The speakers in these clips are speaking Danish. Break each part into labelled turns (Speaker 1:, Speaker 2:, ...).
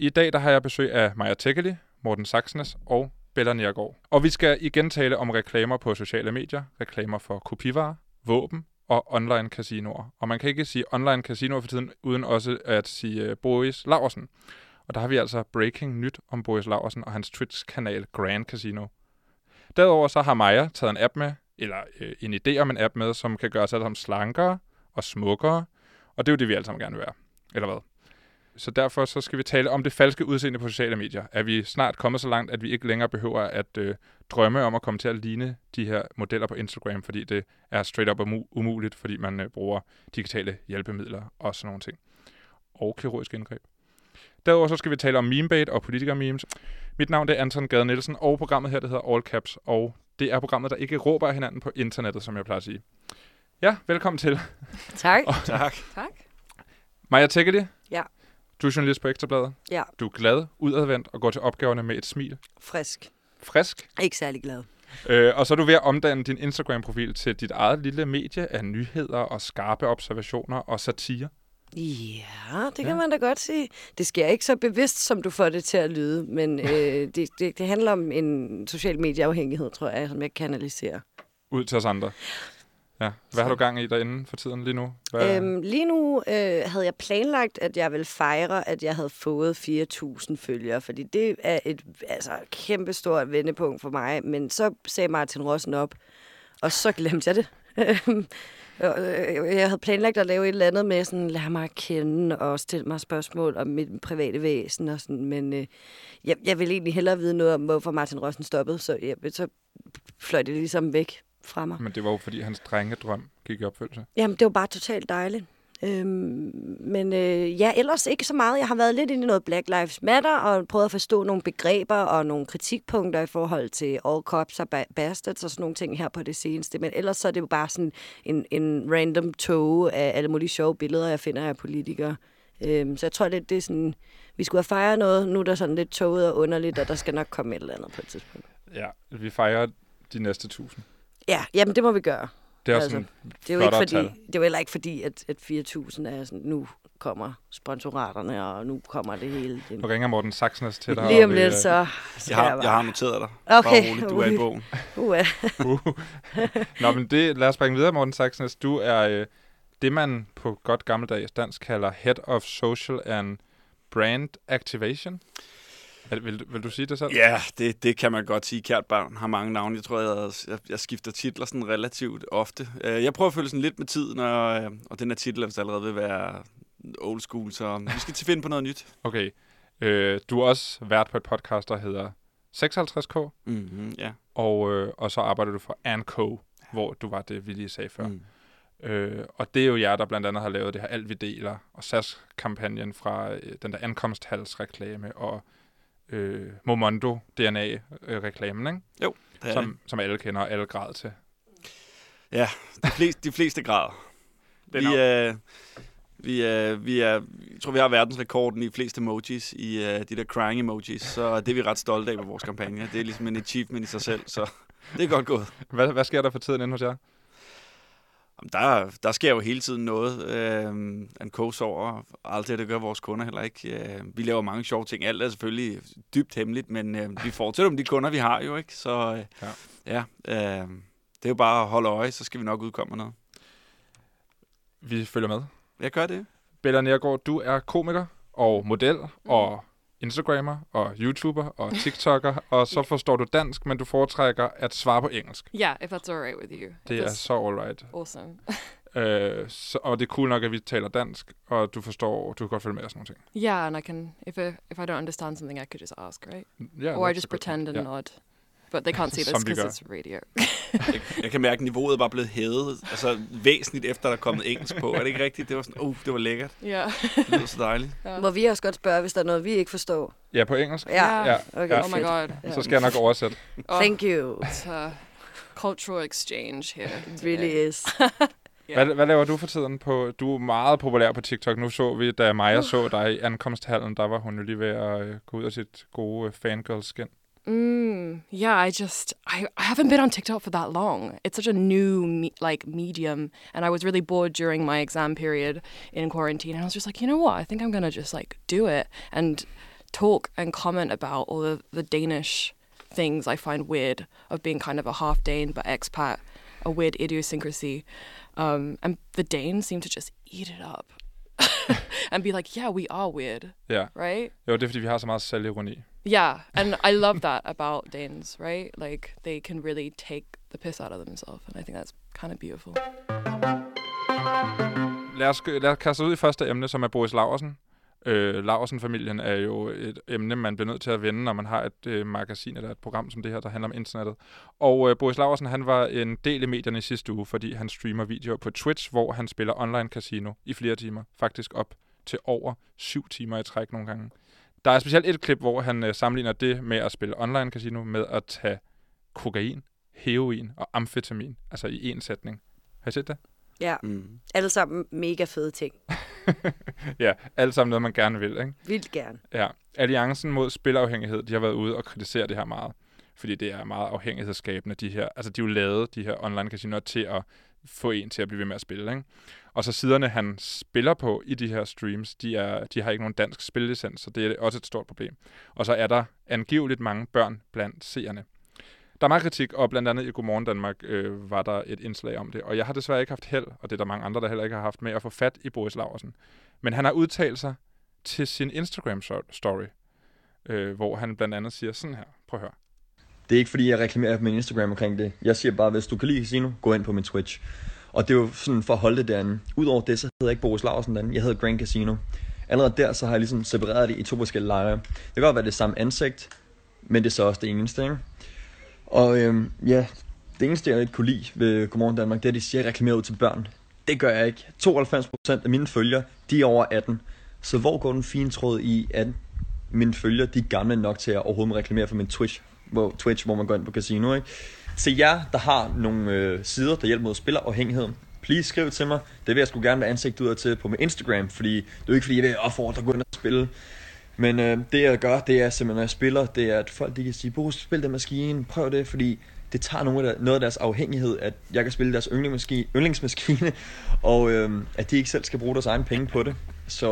Speaker 1: I dag der har jeg besøg af Maja Tekeli, Morten Saxnes og Bella Nergård. Og vi skal igen tale om reklamer på sociale medier, reklamer for kopivarer, våben og online casinoer. Og man kan ikke sige online casinoer for tiden, uden også at sige øh, Boris Laversen. Og der har vi altså breaking nyt om Boris Laversen og hans Twitch-kanal Grand Casino. Derudover så har Maja taget en app med, eller øh, en idé om en app med, som kan gøre os alle sammen slankere og smukkere. Og det er jo det, vi alle sammen gerne vil være. Eller hvad? Så derfor så skal vi tale om det falske udseende på sociale medier. Er vi snart kommet så langt, at vi ikke længere behøver at øh, drømme om at komme til at ligne de her modeller på Instagram, fordi det er straight up umu- umuligt, fordi man øh, bruger digitale hjælpemidler og sådan nogle ting. Og kirurgisk indgreb. Derudover så skal vi tale om memebait og politiker-memes. Mit navn det er Anton Gade Nielsen, og programmet her det hedder All Caps, og det er programmet, der ikke råber af hinanden på internettet, som jeg plejer at sige. Ja, velkommen til.
Speaker 2: Tak.
Speaker 3: Tak.
Speaker 2: tak.
Speaker 1: Maja Tekeli.
Speaker 2: Ja.
Speaker 1: Du er journalist på Ekstrabladet.
Speaker 2: Ja.
Speaker 1: Du er glad, udadvendt og går til opgaverne med et smil.
Speaker 2: Frisk.
Speaker 1: Frisk.
Speaker 2: Ikke særlig glad.
Speaker 1: Øh, og så er du ved at omdanne din Instagram-profil til dit eget lille medie af nyheder og skarpe observationer og satire.
Speaker 2: Ja, det kan
Speaker 1: Ja.
Speaker 2: man da godt sige. Det sker ikke så bevidst, som du får det til at lyde, men øh, det, det, det handler om en social medieafhængighed, tror jeg, som jeg kanaliserer.
Speaker 1: Ud til os andre. Ja. Hvad har du gang i derinde for tiden lige nu? Hvad...
Speaker 2: Øhm, lige nu øh, havde jeg planlagt, at jeg ville fejre, at jeg havde fået 4.000 følgere, fordi det er et altså, kæmpestort vendepunkt for mig. Men så sagde Martin Rossen op, og så glemte jeg det. Øh, jeg havde planlagt at lave et eller andet med sådan, lad mig kende og stille mig spørgsmål om mit private væsen og sådan, men øh, jeg, jeg vil egentlig hellere vide noget om, hvorfor Martin Rossen stoppede, så, jeg, så fløj det ligesom væk fra mig.
Speaker 1: Men det var jo, fordi hans drengedrøm gik i opfyldelse.
Speaker 2: Jamen, det var bare totalt dejligt. Øhm, men øh, ja, ellers ikke så meget. Jeg har været lidt inde i noget Black Lives Matter og prøvet at forstå nogle begreber og nogle kritikpunkter i forhold til all cops og ba- bastards og sådan nogle ting her på det seneste. Men ellers så er det jo bare sådan en, en random tog af alle mulige sjove billeder, jeg finder af politikere. Øhm, så jeg tror lidt, det er sådan, vi skulle have fejret noget. Nu er der sådan lidt toget og underligt, og der skal nok komme et eller andet på et tidspunkt.
Speaker 1: Ja, vi fejrer de næste tusind.
Speaker 2: Ja, jamen det må vi gøre.
Speaker 1: Det er også
Speaker 2: Altså,
Speaker 1: sådan
Speaker 2: Det er jo ikke fordi,
Speaker 1: tal.
Speaker 2: det er jo heller ikke fordi, at, at 4.000 er sådan, nu kommer sponsoraterne, og nu kommer det hele.
Speaker 1: Nu ringer Morten Saxnes til dig.
Speaker 2: Lige
Speaker 1: og
Speaker 2: om
Speaker 1: vi,
Speaker 2: lidt,
Speaker 1: øh,
Speaker 2: så
Speaker 3: Jeg har,
Speaker 2: bare...
Speaker 3: jeg har noteret dig.
Speaker 2: Okay,
Speaker 3: Bare roligt, du er i bogen.
Speaker 2: Uh,
Speaker 1: Uh. Nå, men det, lad os springe videre, Morten Saxnes. Du er øh, det, man på godt gammeldags dansk kalder Head of Social and Brand Activation. Vil, vil du sige det selv?
Speaker 3: Ja, det, det kan man godt sige. Kært barn har mange navne. Jeg tror, jeg, jeg, jeg skifter titler sådan relativt ofte. Øh, Jeg prøver at følge sådan lidt med tiden, og, øh, og den her titel er vist allerede ved at være old school, så vi skal til finde på noget nyt.
Speaker 1: Okay. Øh, du er også vært på et podcast, der hedder 56K,
Speaker 3: Mm-hmm, ja.
Speaker 1: og, øh, og så arbejder du for Anco, hvor du var det, vi lige sagde før.
Speaker 3: Mm.
Speaker 1: Øh, og det er jo jer, der blandt andet har lavet det her Alt vi deler, og SAS-kampagnen fra øh, den der ankomsthalsreklame, og øh, Momondo DNA-reklamen, ikke?
Speaker 3: Jo, det er
Speaker 1: som,
Speaker 3: det.
Speaker 1: som alle kender og alle græd til.
Speaker 3: Ja, de fleste, de fleste grader.
Speaker 1: Det
Speaker 3: Vi,
Speaker 1: er
Speaker 3: øh, vi, øh, vi er, jeg tror, vi har verdensrekorden i flest emojis, i øh, de der crying emojis, så det er vi ret stolte af på vores kampagne. Det er ligesom en achievement i sig selv, så det er godt gået.
Speaker 1: Hvad, hvad sker der for tiden inde hos jer?
Speaker 3: Jamen, Der, der sker jo hele tiden noget. Øh, en sover, og alt det, det gør vores kunder heller ikke. Øh, vi laver mange sjove ting. Alt er selvfølgelig dybt hemmeligt, men øh, vi fortæller om de kunder, vi har jo, ikke? Så øh,
Speaker 1: Ja.
Speaker 3: ja, øh, det er jo bare at holde øje, så skal vi nok udkomme noget.
Speaker 1: Vi følger med.
Speaker 3: Jeg gør det.
Speaker 1: Bella Nergård, du er komiker og model mm. og Instagrammer og YouTuber og TikToker, og så forstår du dansk, men du foretrækker at svare på engelsk.
Speaker 4: Yeah, if that's all right with you.
Speaker 1: Det er så alright.
Speaker 4: awesome.
Speaker 1: Øh, så, og det er cool nok, at vi taler dansk, og du forstår, du kan godt følge med og sådan nogle ting.
Speaker 4: yeah, and I can if I, if I don't understand something, I could just ask, right?
Speaker 1: Ja,
Speaker 4: or I just pretend and
Speaker 1: Ja.
Speaker 4: nod. But they can't see this because it's radio.
Speaker 3: Jeg, jeg kan mærke, at niveauet bare blevet hævet altså, væsentligt efter, der er kommet engelsk på. Er det ikke rigtigt? Det var sådan, uh, det var lækkert.
Speaker 4: yeah.
Speaker 3: Det lyder så dejligt.
Speaker 2: Må vi også godt spørge, hvis der er noget, vi ikke forstår?
Speaker 1: Ja, på engelsk.
Speaker 2: Ja,
Speaker 1: Ja,
Speaker 2: okay.
Speaker 1: ja.
Speaker 4: oh my god.
Speaker 1: Så skal jeg nok oversætte.
Speaker 4: Oh,
Speaker 2: Thank you.
Speaker 4: It's a cultural exchange here.
Speaker 2: It really is.
Speaker 4: Yeah.
Speaker 1: Hvad, hvad laver du for tiden? på? Du er meget populær på TikTok. Nu så vi, da Maja så dig i ankomsthallen, der var hun jo lige ved at øh, gå ud af sit gode øh, fangirl-skin.
Speaker 4: Mm, yeah, I just I, I haven't been on TikTok for that long. It's such a new me- like medium, and I was really bored during my exam period in quarantine, and I was just like, you know what? I think I'm gonna just like do it. And talk and comment about all the, the Danish things I find weird of being kind of a half Dane but expat, a weird idiosyncrasy. Um, and the Danes seem to just eat it up and be like, yeah, we are weird,
Speaker 1: Yeah.
Speaker 4: right?
Speaker 1: Jo, det er, fordi vi har så meget selvironi.
Speaker 4: Yeah, and I love that about Danes, right? Like they can really take the piss out of themselves, and I think that's kind of beautiful.
Speaker 1: Lad os, lad os kaste ud i første emne, som er Boris Laversen. Øh, Laversen-familien er jo et emne, man bliver nødt til at vende, når man har et øh, magasin eller et program som det her, der handler om internettet. Og øh, Boris Laversen, han var en del i medierne i sidste uge, fordi han streamer videoer på Twitch, hvor han spiller online casino i flere timer. Faktisk op til over syv timer i træk nogle gange. Der er specielt et klip, hvor han øh, sammenligner det med at spille online casino med at tage kokain, heroin og amfetamin, altså i en sætning. Har I set det?
Speaker 2: Ja,
Speaker 3: Mm.
Speaker 2: alle sammen mega fede ting.
Speaker 1: ja, alt sammen noget, man gerne vil, ikke?
Speaker 2: Vildt gerne.
Speaker 1: Ja. Alliancen mod spilafhængighed, de har været ude og kritisere det her meget. Fordi det er meget afhængighedsskabende, de her. Altså, de er jo lavet, de her online casinoer, til at få en til at blive ved med at spille, ikke? Og så siderne, han spiller på i de her streams, de, er, de har ikke nogen dansk spillicens, så det er også et stort problem. Og så er der angiveligt mange børn blandt seerne. Der er meget kritik, og blandt andet i Godmorgen Danmark øh, var der et indslag om det. Og jeg har desværre ikke haft held, og det er der mange andre, der heller ikke har haft med at få fat i Boris Laversen. Men han har udtalt sig til sin Instagram-story, øh, hvor han blandt andet siger sådan her. Prøv at høre.
Speaker 5: Det er ikke fordi, jeg reklamerer på min Instagram omkring det. Jeg siger bare, hvis du kan lide casino, gå ind på min Twitch. Og det er jo sådan for at holde det derinde. Udover det, så hedder jeg ikke Boris Larsen derinde. Jeg hedder Grand Casino. Allerede der, så har jeg ligesom separeret det i to forskellige lejre. Det kan godt være det samme ansigt, men det er så også det eneste, ikke? Og øhm, ja, det eneste, jeg ikke kunne lide ved Godmorgen Danmark, det er, at de siger, at jeg reklamerer ud til børn. Det gør jeg ikke. 92% af mine følger, de er over 18. Så hvor går den fine tråd i, at mine følger, de er gamle nok til at overhovedet reklamere for min Twitch, hvor, Twitch, hvor man går ind på casino, ikke? Til jer, der har nogle øh, sider, der hjælper mod spillerafhængighed, please skriv til mig. Det vil jeg sgu gerne være ansigt ud til på min Instagram, fordi det er jo ikke fordi, jeg vil opfordre at gå ind og spille. Men øh, det jeg gør, det er simpelthen, når jeg spiller, det er, at folk de kan sige, Boris, spil den maskine, prøv det, fordi det tager nogle af der, noget af deres afhængighed, at jeg kan spille deres yndlingsmaskine, yndlingsmaskine og øh, at de ikke selv skal bruge deres egen penge på det. Så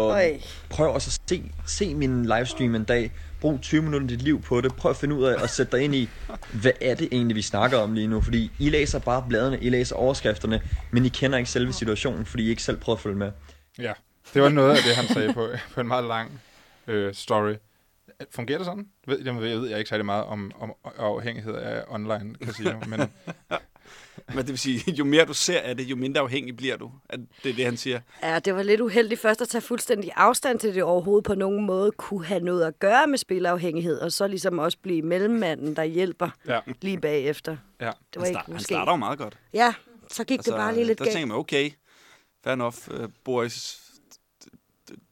Speaker 5: prøv også at se, se min livestream en dag. Brug 20 minutter af dit liv på det. Prøv at finde ud af at sætte dig ind i, hvad er det egentlig, vi snakker om lige nu? Fordi I læser bare bladene, I læser overskrifterne, men I kender ikke selve situationen, fordi I ikke selv prøver at følge med.
Speaker 1: Ja, det var noget af det, han sagde på, på en meget lang øh, story. Fungerer det sådan? Jeg ved, jeg ved, jeg ved jeg ikke særlig meget om, om afhængighed af online casino, men
Speaker 3: Men det vil sige, jo mere du ser af det, jo mindre afhængig bliver du. At det er det, han siger.
Speaker 2: Ja, det var lidt uheldigt først at tage fuldstændig afstand til det overhovedet på nogen måde kunne have noget at gøre med spilafhængighed, og så ligesom også blive mellemmanden, der hjælper
Speaker 1: ja,
Speaker 2: lige bagefter.
Speaker 1: ja.
Speaker 2: Det var
Speaker 3: Han,
Speaker 2: ikke
Speaker 3: start, han
Speaker 2: måske.
Speaker 3: starter jo meget godt.
Speaker 2: Ja, så gik altså, det bare lige lidt
Speaker 3: der
Speaker 2: galt.
Speaker 3: tænker man, okay, fair enough, uh, Boris,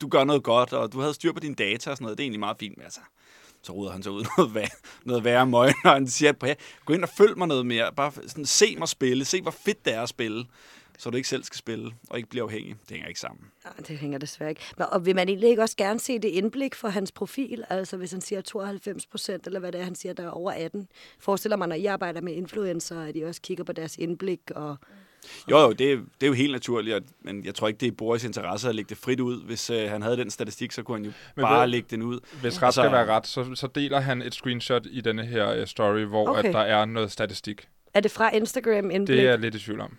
Speaker 3: du gør noget godt, og du havde styr på dine data og sådan noget, det er egentlig meget fint, men altså, så ruder han så ud noget, værre, noget værre møg, når han siger, på gå ind og følg mig noget mere, bare sådan, se mig spille, se hvor fedt det er at spille, så du ikke selv skal spille, og ikke bliver afhængig. Det hænger ikke sammen.
Speaker 2: Nej, det hænger desværre ikke. Men, og vil man egentlig ikke også gerne se det indblik for hans profil? Altså hvis han siger 92 procent, eller hvad det er, han siger, der er over 18. Forestiller man, når I arbejder med influencer, at I også kigger på deres indblik? Og...
Speaker 3: Jo, jo, det, er- det er jo helt naturligt, men jeg tror ikke, det er Boris interesse at lægge det frit ud. Hvis øh, han havde den statistik, så kunne han jo
Speaker 1: Men
Speaker 3: bare
Speaker 1: hvad-
Speaker 3: lægge den ud.
Speaker 1: Hvis ret
Speaker 3: Altså-
Speaker 1: skal være ret, så, så deler han et screenshot i denne her øh, story, hvor
Speaker 2: Okay.
Speaker 1: at der er noget statistik.
Speaker 2: Er det fra Instagram indblik?
Speaker 1: Det er jeg lidt i tvivl om.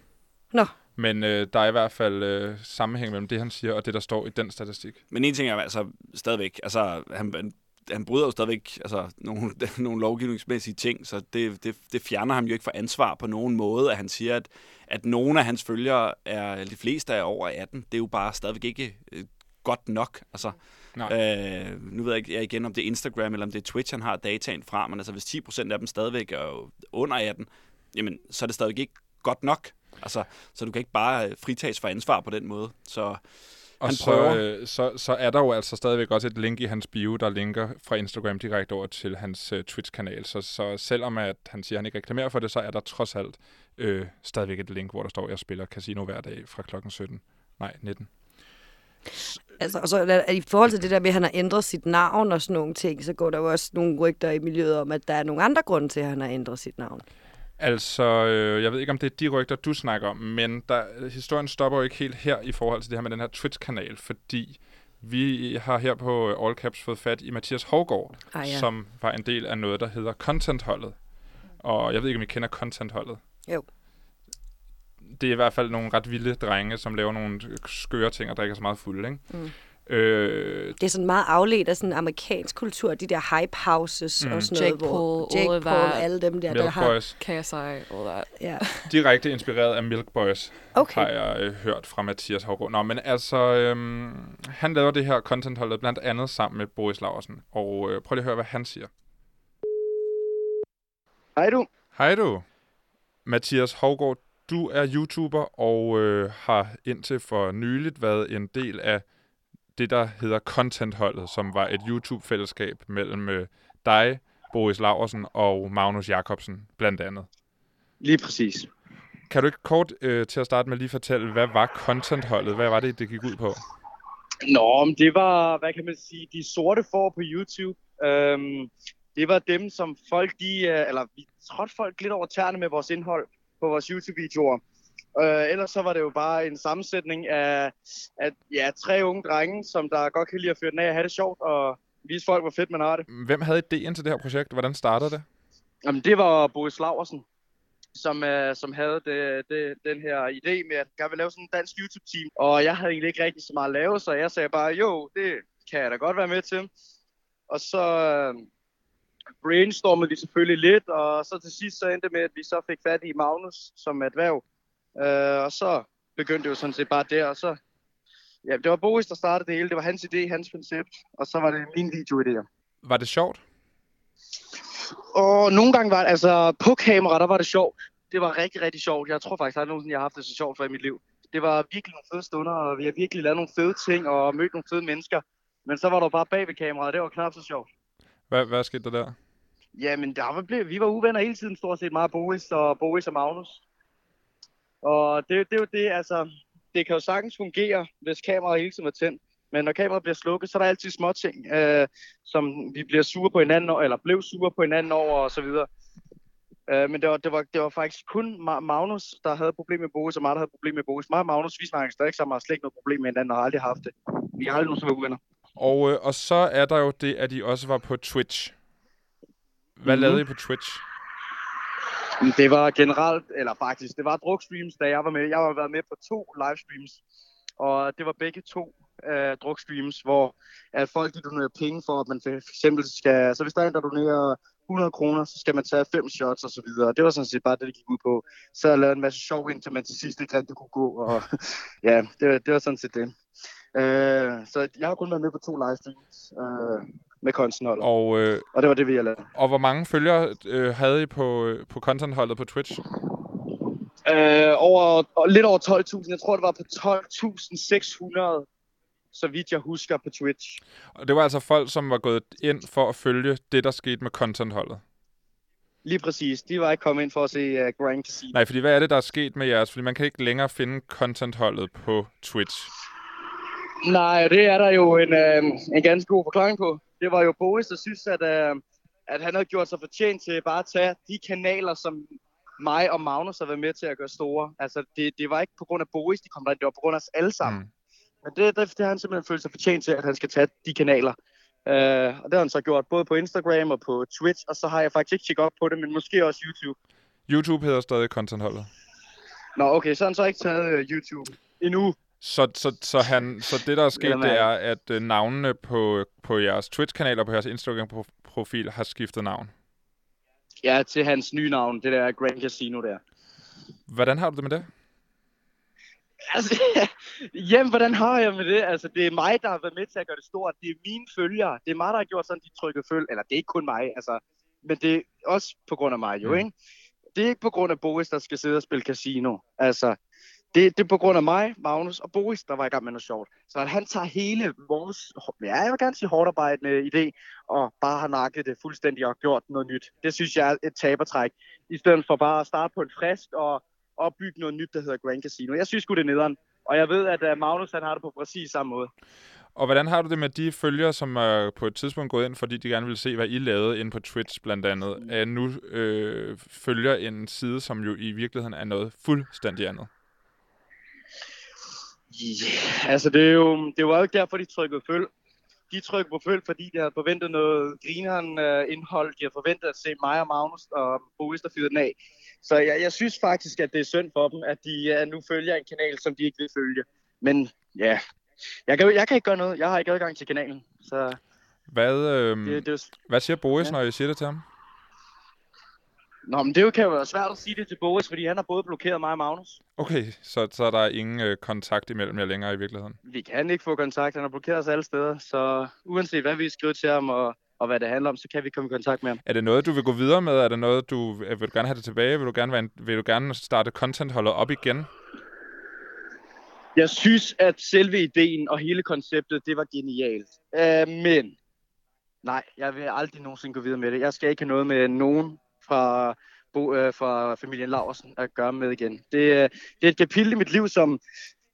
Speaker 2: Nå,
Speaker 1: Men øh, der er i hvert fald øh, sammenhæng mellem det, han siger, og det, der står i den statistik.
Speaker 3: Men en ting er altså stadigvæk, altså han, han- han bryder jo stadigvæk altså, nogle, nogle lovgivningsmæssige ting, så det, det, det fjerner ham jo ikke for ansvar på nogen måde, at han siger, at, at nogle af hans følgere, er, de fleste er over 18, det er jo bare stadigvæk ikke øh, godt nok. Altså,
Speaker 1: Nej.
Speaker 3: øh, nu ved jeg ikke jeg igen, om det er Instagram eller om det er Twitch, han har dataen fra, men altså hvis 10% af dem stadigvæk er under 18, jamen så er det stadigvæk ikke godt nok. Altså, så du kan ikke bare øh, fritages for ansvar på den måde. Så
Speaker 1: Og
Speaker 3: han
Speaker 1: så,
Speaker 3: prøver.
Speaker 1: øh, så, så er der jo altså stadigvæk også et link i hans bio, der linker fra Instagram direkte over til hans øh, Twitch-kanal. Så, så selvom at han siger, at han ikke reklamerer for det, så er der trods alt øh, stadigvæk et link, hvor der står, at jeg spiller casino hver dag fra klokken 17. Nej, 19.
Speaker 2: altså, og så er- i forhold til det der med, at han har ændret sit navn og sådan nogle ting, så går der jo også nogle rygter i miljøet om, at der er nogle andre grunde til, at han har ændret sit navn.
Speaker 1: Altså, øh, jeg ved ikke, om det er de rygter, du snakker om, men der, historien stopper jo ikke helt her i forhold til det her med den her Twitch-kanal, fordi Vi har her på All Caps fået fat i Mathias Hovgaard,
Speaker 2: Ah, ja.
Speaker 1: som var en del af noget, der hedder Contentholdet. Og jeg ved ikke, om I kender Contentholdet.
Speaker 2: Jo.
Speaker 1: Det er i hvert fald nogle ret vilde drenge, som laver nogle skøre ting og drikker så meget fuld, ikke?
Speaker 2: Mm.
Speaker 1: Øh,
Speaker 2: Det er sådan meget afledt af sådan amerikansk kultur, de der hype houses
Speaker 1: Mm.
Speaker 2: og sådan
Speaker 4: Jake
Speaker 2: noget. hvor
Speaker 4: Paul,
Speaker 2: Jake
Speaker 4: all of
Speaker 2: Paul, alle dem der, der
Speaker 1: Milk
Speaker 2: har...
Speaker 1: Boys.
Speaker 4: KSI, all that.
Speaker 2: Ja.
Speaker 1: Direkte inspireret af Milk Boys,
Speaker 2: Okay.
Speaker 1: har jeg øh, hørt fra Mathias Hovgaard. Nå, men altså, øhm, han laver det her contentholdet blandt andet sammen med Boris Laursen. Og øh, prøv lige at høre, hvad han siger.
Speaker 6: Hej du.
Speaker 1: Hej du. Mathias Hovgaard, du er YouTuber og øh, har indtil for nyligt været en del af det, der hedder Contentholdet, som var et YouTube-fællesskab mellem øh, dig, Boris Laursen og Magnus Jakobsen, blandt andet.
Speaker 6: Lige præcis.
Speaker 1: Kan du ikke kort øh, til at starte med lige fortælle, hvad var Contentholdet? Hvad var det, det gik ud på?
Speaker 6: Nå, men det var, hvad kan man sige, de sorte får på YouTube. Øhm, det var dem, som folk, de, øh, eller vi trådte folk lidt over tæerne med vores indhold på vores YouTube-videoer. Øh, ellers så var det jo bare en sammensætning af, af ja, tre unge drenge, som der godt kan lide at føre den af og have det sjovt, og vise folk, hvor fedt man har det.
Speaker 1: Hvem havde idéen til det her projekt? Hvordan startede det?
Speaker 6: Jamen, det var Boris Laversen, som, øh, som havde det, det, den her idé med, at jeg vil lave sådan en dansk YouTube-team. Og jeg havde egentlig ikke rigtig så meget at lave, så jeg sagde bare, jo, det kan jeg da godt være med til. Og så øh, brainstormede vi selvfølgelig lidt, og så til sidst så endte det med, at vi så fik fat i Magnus som et erhverv. Øh, og så begyndte det jo sådan set bare der, og så... Ja, det var Boris, der startede det hele. Det var hans idé, hans koncept, og så var det mine videoidéer.
Speaker 1: Var det sjovt?
Speaker 6: Og nogle gange var det, altså på kamera, der var det sjovt. Det var rigtig, rigtig sjovt. Jeg tror faktisk aldrig nogensinde, jeg har haft det så sjovt for i mit liv. Det var virkelig nogle fede stunder, og vi har virkelig lavet nogle fede ting og mødt nogle fede mennesker. Men så var der bare bag ved kameraet, og det var knap så sjovt.
Speaker 1: Hvad, hvad skete der der?
Speaker 6: Jamen, der var, vi var uvenner hele tiden, stort set meget Boris og Boris og Magnus. Og det, det er jo det, altså, det kan jo sagtens fungere, hvis kameraet hele tiden er tændt. Men når kameraet bliver slukket, så er der altid små ting, øh, som vi bliver sure på hinanden over, eller blev sure på hinanden over, og så videre. Øh, men det var, det, var, det var faktisk kun Ma- Magnus, der havde problem med Boris, og mig, der havde problem med Boris. Mig og Magnus, vi snakker stadig sammen, og har slet ikke noget problem med hinanden, og har aldrig haft det. Vi har aldrig nogensinde uvenner.
Speaker 1: Og, øh, og så er der jo det, at I også var på Twitch. Hvad
Speaker 6: Mhm.
Speaker 1: lavede I på Twitch?
Speaker 6: Det var generelt, eller faktisk, det var drukstreams, da jeg var med. Jeg har været med på to livestreams, og det var begge to øh, drukstreams, hvor at folk de donerer penge for, at man for eksempel skal... Så hvis der er en, der donerer 100 kroner, så skal man tage fem shots og så videre. Det var sådan set bare det, det gik ud på. Så jeg lavede en masse sjov, indtil man til sidst ikke rigtig kunne gå. Og ja, det, det var sådan set det. Øh, så jeg har kun været med på to livestreams øh, med konstnholdet. Og,
Speaker 1: øh,
Speaker 6: og det var det, vi har lavet.
Speaker 1: og hvor mange følgere øh, havde I på, øh, på contentholdet på Twitch?
Speaker 6: Øh, over, og lidt over 12.000. Jeg tror, det var på 12.600, så vidt jeg husker på Twitch.
Speaker 1: Og det var altså folk, som var gået ind for at følge det, der skete med contentholdet.
Speaker 6: Lige præcis. De var ikke kommet ind for at se uh, Grand Casino.
Speaker 1: Nej, fordi hvad er det, der er sket med jeres? Fordi man kan ikke længere finde contentholdet på Twitch.
Speaker 6: Nej, det er der jo en, øh, en ganske god forklaring på. Det var jo Boris, der synes, at, øh, at han havde gjort sig fortjent til bare at tage de kanaler, som mig og Magnus har været med til at gøre store. Altså, det, det var ikke på grund af Boris, de kom der, det var på grund af os alle sammen.
Speaker 1: Mm.
Speaker 6: Men det, det, det har han simpelthen følt sig fortjent til, at han skal tage de kanaler. Uh, og det har han så gjort både på Instagram og på Twitch, og så har jeg faktisk ikke tjekket op på det, men måske også YouTube.
Speaker 1: YouTube hedder stadig contentholdet.
Speaker 6: Nå, okay, så har han så ikke taget uh, YouTube endnu.
Speaker 1: Så, så, så, han, så det, der er sket, det
Speaker 6: hvad?
Speaker 1: er, at øh, navnene på, på jeres Twitch-kanal og på jeres Instagram-profil har skiftet navn.
Speaker 6: Ja, til hans nye navn, det der Grand Casino der.
Speaker 1: Hvordan har du det med det?
Speaker 6: Altså, jamen, hvordan har jeg med det? Altså, det er mig, der har været med til at gøre det stort. Det er mine følgere. Det er mig, der har gjort sådan, de trykker følg. Eller det er ikke kun mig, altså. Men det er også på grund af mig, jo,
Speaker 1: Mm.
Speaker 6: ikke? Det er ikke på grund af Boris, der skal sidde og spille casino. Altså, det, det er på grund af mig, Magnus og Boris, der var i gang med noget sjovt. Så at han tager hele vores, ja, jeg vil gerne sige hårdt arbejdende idé, og bare har nakket det fuldstændig og gjort noget nyt. Det synes jeg er et tabertræk. I stedet for bare at starte på en frisk og opbygge noget nyt, der hedder Grand Casino. Jeg synes sgu, det er nederen. Og jeg ved, at øh, Magnus han har det på præcis samme måde.
Speaker 1: Og hvordan har du det med de følgere, som er på et tidspunkt gået ind, fordi de gerne vil se, hvad I lavede inde på Twitch blandt andet, at nu øh, følger en side, som jo i virkeligheden er noget fuldstændig andet?
Speaker 6: Yeah, altså det er jo, det var jo ikke derfor, de trykkede følg. De trykkede på følg, fordi de havde forventet noget grineren uh, indhold. De havde forventet at se mig og Magnus og Boris, der fyrede den af. Så jeg, jeg synes faktisk, at det er synd for dem, at de uh, nu følger en kanal, som de ikke vil følge. Men ja, jeg kan, jeg kan ikke gøre noget. Jeg har ikke adgang til kanalen. Så
Speaker 1: Hvad, øh,
Speaker 6: det, det, jo-
Speaker 1: hvad siger Boris,
Speaker 6: Ja.
Speaker 1: når I siger det til ham?
Speaker 6: Nå, men det kan jo være svært at sige det til Boris, fordi han har både blokeret mig og Magnus.
Speaker 1: Okay, så, så der er ingen øh, kontakt imellem jer længere i virkeligheden.
Speaker 6: Vi kan ikke få kontakt. Han har blokeret os alle steder. Så uanset hvad vi skriver til ham og, og hvad det handler om, så kan vi komme i kontakt med ham.
Speaker 1: Er det noget, du vil gå videre med? Er det noget, du øh, vil du gerne have det tilbage? Vil du gerne, være en, vil du gerne starte contentholdet op igen?
Speaker 6: Jeg synes, at selve ideen og hele konceptet, det var genialt. Uh, men nej, jeg vil aldrig nogensinde gå videre med det. Jeg skal ikke have noget med nogen fra, bo, øh, fra familien Laversen at gøre med igen. Det, øh, det er et kapitel i mit liv, som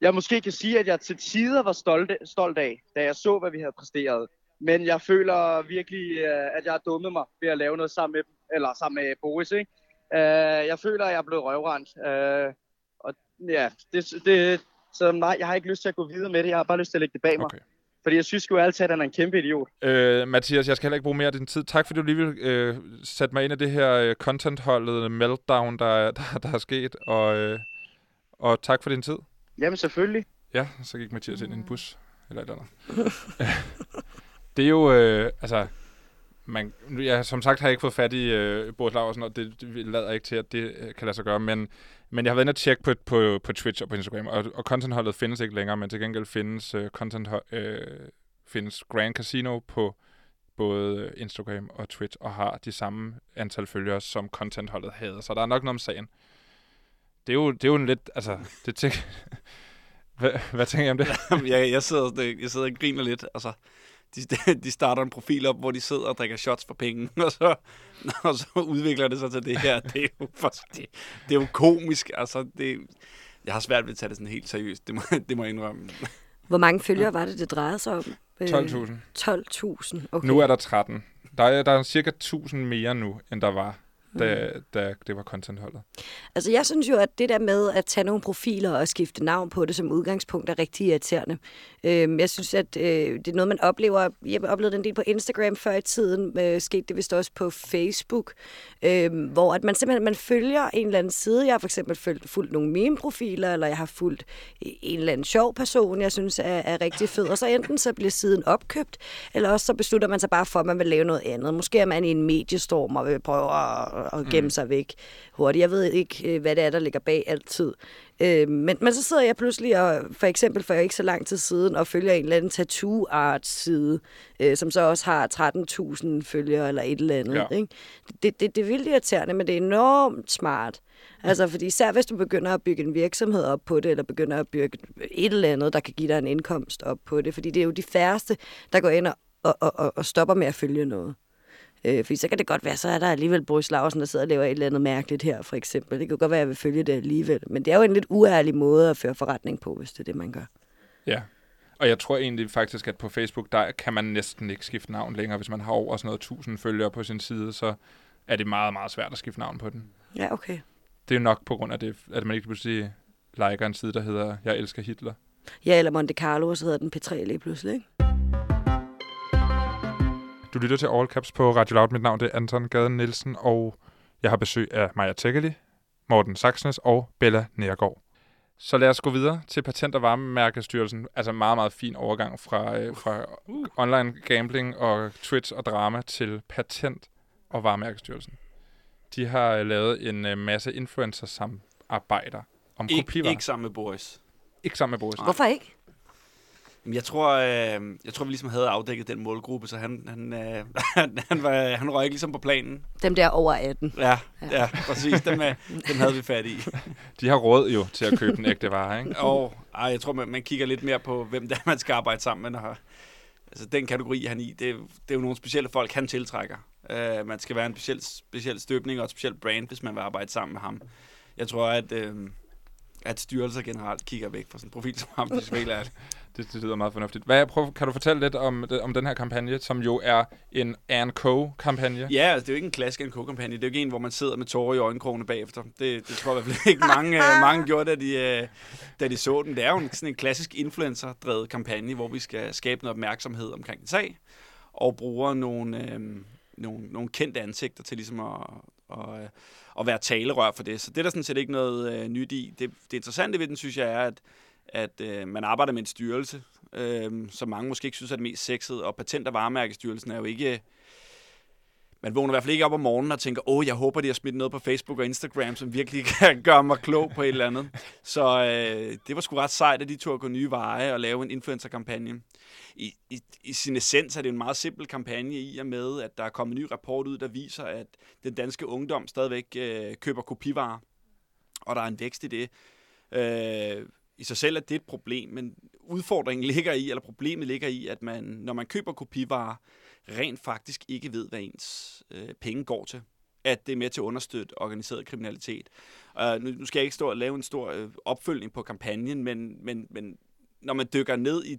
Speaker 6: jeg måske kan sige, at jeg til tider var stolt, stolt af, da jeg så, hvad vi havde præsteret. Men jeg føler virkelig, øh, at jeg har dummet mig ved at lave noget sammen med, dem, eller sammen med Boris. Ikke? Jeg føler, at jeg er blevet røvrendt. Og ja, det, det, så nej, jeg har ikke lyst til at gå videre med det. Jeg har bare lyst til at lægge det bag mig.
Speaker 1: Okay.
Speaker 6: Fordi jeg synes jo altid, at han er en kæmpe idiot.
Speaker 1: Øh, Mathias, jeg skal heller ikke bruge mere af din tid. Tak fordi du lige vil øh, sætte mig ind i det her øh, contentholdet meltdown, der, er- der, der er sket. Og, øh, og tak for din tid.
Speaker 6: Jamen selvfølgelig.
Speaker 1: Ja, så gik Mathias ind i en bus. Eller et eller andet. det er jo, øh, altså... Man, ja, som sagt har jeg ikke fået fat i øh, Boris Laversen, og det, det lader ikke til, at det øh, kan lade sig gøre. Men, men jeg har været inde og tjekke på, på, på Twitch og på Instagram, og, og contentholdet findes ikke længere, men til gengæld findes, øh, content, øh, findes Grand Casino på både Instagram og Twitch, og har de samme antal følgere, som contentholdet havde. Så der er nok noget om sagen. Det er jo, det er jo en lidt, altså, det tænker... hvad, hvad tænker I om det?
Speaker 3: Jeg, jeg, sidder, jeg sidder og griner lidt. Altså, de, de starter en profil op, hvor de sidder og drikker shots for penge, og så, og så udvikler det sig til det her. Det er jo, for, det, det er jo komisk. Altså, det, jeg har svært ved at tage det sådan helt seriøst. Det må, det må jeg indrømme.
Speaker 2: Hvor mange følgere var det, det drejede sig om? Øh,
Speaker 1: 12.000.
Speaker 2: 12.000, okay.
Speaker 1: Nu er der 13. Der er, der er cirka 1000 mere nu, end der var, da, da det var contentholdet.
Speaker 2: Altså, jeg synes jo, at det der med at tage nogle profiler og skifte navn på det som udgangspunkt er rigtig irriterende. Øhm, jeg synes, at øh, det er noget, man oplever. Jeg oplevede en del på Instagram før i tiden. Øh, skete det vist også på Facebook. Øh, hvor at man simpelthen man følger en eller anden side. Jeg har for eksempel fulgt, fulgt nogle meme-profiler, eller jeg har fulgt en eller anden sjov person, jeg synes er, er rigtig fed. Og så enten så bliver siden opkøbt, eller også så beslutter man sig bare for, at man vil lave noget andet. Måske er man i en mediestorm og vil prøve at, at gemme sig væk hurtigt. Jeg ved ikke, øh, hvad det er, der ligger bag altid. Øh, men, men så sidder jeg pludselig, og for eksempel for ikke så lang tid siden, og følger en eller anden tattoo art side, øh, som så også har 13.000 følgere eller et eller andet.
Speaker 1: Ja.
Speaker 2: Ikke? Det, det, det er vildt irriterende, men det er enormt smart. Altså, fordi især hvis du begynder at bygge en virksomhed op på det, eller begynder at bygge et eller andet, der kan give dig en indkomst op på det, fordi det er jo de færreste, der går ind og, og, og, og stopper med at følge noget. Øh, fordi så kan det godt være, så er der alligevel Boris Lausen, der sidder og laver et eller andet mærkeligt her, for eksempel. Det kan godt være, at jeg vil følge det alligevel. Men det er jo en lidt uærlig måde at føre forretning på, hvis det er det, man gør.
Speaker 1: Ja. Og jeg tror egentlig faktisk, at på Facebook, der kan man næsten ikke skifte navn længere. Hvis man har over sådan noget 1000 følgere på sin side, så er det meget, meget svært at skifte navn på den.
Speaker 2: Ja, okay.
Speaker 1: Det er jo nok på grund af det, at man ikke pludselig liker en side, der hedder Jeg elsker Hitler.
Speaker 2: Ja, eller Monte Carlo, og så hedder den P3 lige pludselig, ikke?
Speaker 1: Du lytter til All Caps på Radio Loud. Mit navn det er Anton Gaden Nielsen, og jeg har besøg af Maja Tækkeli, Morten Saxnes og Bella Nergård. Så lad os gå videre til Patent- og Varemærkestyrelsen. Altså meget, meget fin overgang fra, øh, fra online gambling og Twitch og drama til Patent- og Varemærkestyrelsen. De har øh, lavet en øh, masse influencer-samarbejder om
Speaker 3: Ik-
Speaker 1: kopivarer.
Speaker 3: ikke sammen med Boris.
Speaker 1: ikke sammen med Boris.
Speaker 2: Hvorfor ikke?
Speaker 3: Men Jeg tror, øh, jeg tror, vi ligesom havde afdækket den målgruppe, så han, han, øh, han, var, han røg ikke ligesom på planen.
Speaker 2: Dem der over 18.
Speaker 3: Ja, ja præcis. Dem, øh, dem havde vi fat i.
Speaker 1: De har råd jo til at købe den ægte vare, ikke?
Speaker 3: Og ej, jeg tror, man, man kigger lidt mere på, hvem det er, man skal arbejde sammen med. Og, altså, den kategori, han i, det, er- det er jo nogle specielle folk, han tiltrækker. Uh, man skal være en speciel, speciel støbning og et specielt brand, hvis man vil arbejde sammen med ham. Jeg tror, at, uh, at styrelser generelt kigger væk fra sådan en profil som ham, hvis vi er
Speaker 1: Det, det lyder meget fornuftigt. Hvad, prøv, kan du fortælle lidt om, det- om den her kampagne, som jo er en Co-kampagne?
Speaker 3: Ja, altså, det er jo ikke en klassisk NK-kampagne. Det er jo ikke en, hvor man sidder med tårer i øjenkrogene bagefter. Det, det tror jeg i hvert fald ikke mange, øh, mange gjorde, da de, øh, da de så den. Det er jo en, sådan en klassisk influencer-drevet kampagne, hvor vi skal skabe noget opmærksomhed omkring en sag, og bruger nogle, øh, nogle, nogle kendte ansigter til ligesom at, og, øh, og være talerør for det. Så det er der sådan set ikke noget øh, nyt i. Det, det interessante ved den, synes jeg, er, at, at øh, man arbejder med en styrelse, øh, som mange måske ikke synes er det mest sexede, og Patent- og Varemærkestyrelsen er jo ikke man vågner i hvert fald ikke op om morgenen og tænker, åh, jeg håber, de har smidt noget på Facebook og Instagram, som virkelig kan gøre mig klog på et eller andet. Så øh, det var sgu ret sejt, at de tog at gå nye veje og lave en influencer-kampagne. I, i, I sin essens er det en meget simpel kampagne i og med, at der er kommet en ny rapport ud, der viser, at den danske ungdom stadigvæk øh, køber kopivarer, og der er en vækst i det. Øh, I sig selv er det et problem, men udfordringen ligger i, eller problemet ligger i, at man, når man køber kopivarer, rent faktisk ikke ved, hvad ens øh, penge går til. At det er med til at understøtte organiseret kriminalitet. Uh, nu, nu skal jeg ikke stå og lave en stor øh, opfølgning på kampagnen, men, men, men når man dykker ned i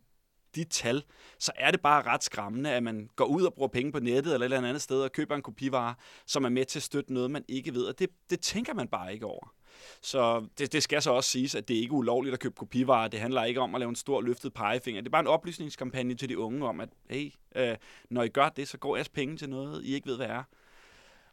Speaker 3: de tal, så er det bare ret skræmmende, at man går ud og bruger penge på nettet eller et eller andet sted og køber en kopivare, som er med til at støtte noget, man ikke ved. Og det, det tænker man bare ikke over. Så det, det skal så også siges, at det er ikke ulovligt at købe kopivarer. Det handler ikke om at lave en stor løftet pegefinger. Det er bare en oplysningskampagne til de unge om, at hey, øh, når I gør det, så går jeres penge til noget, I ikke ved, hvad er.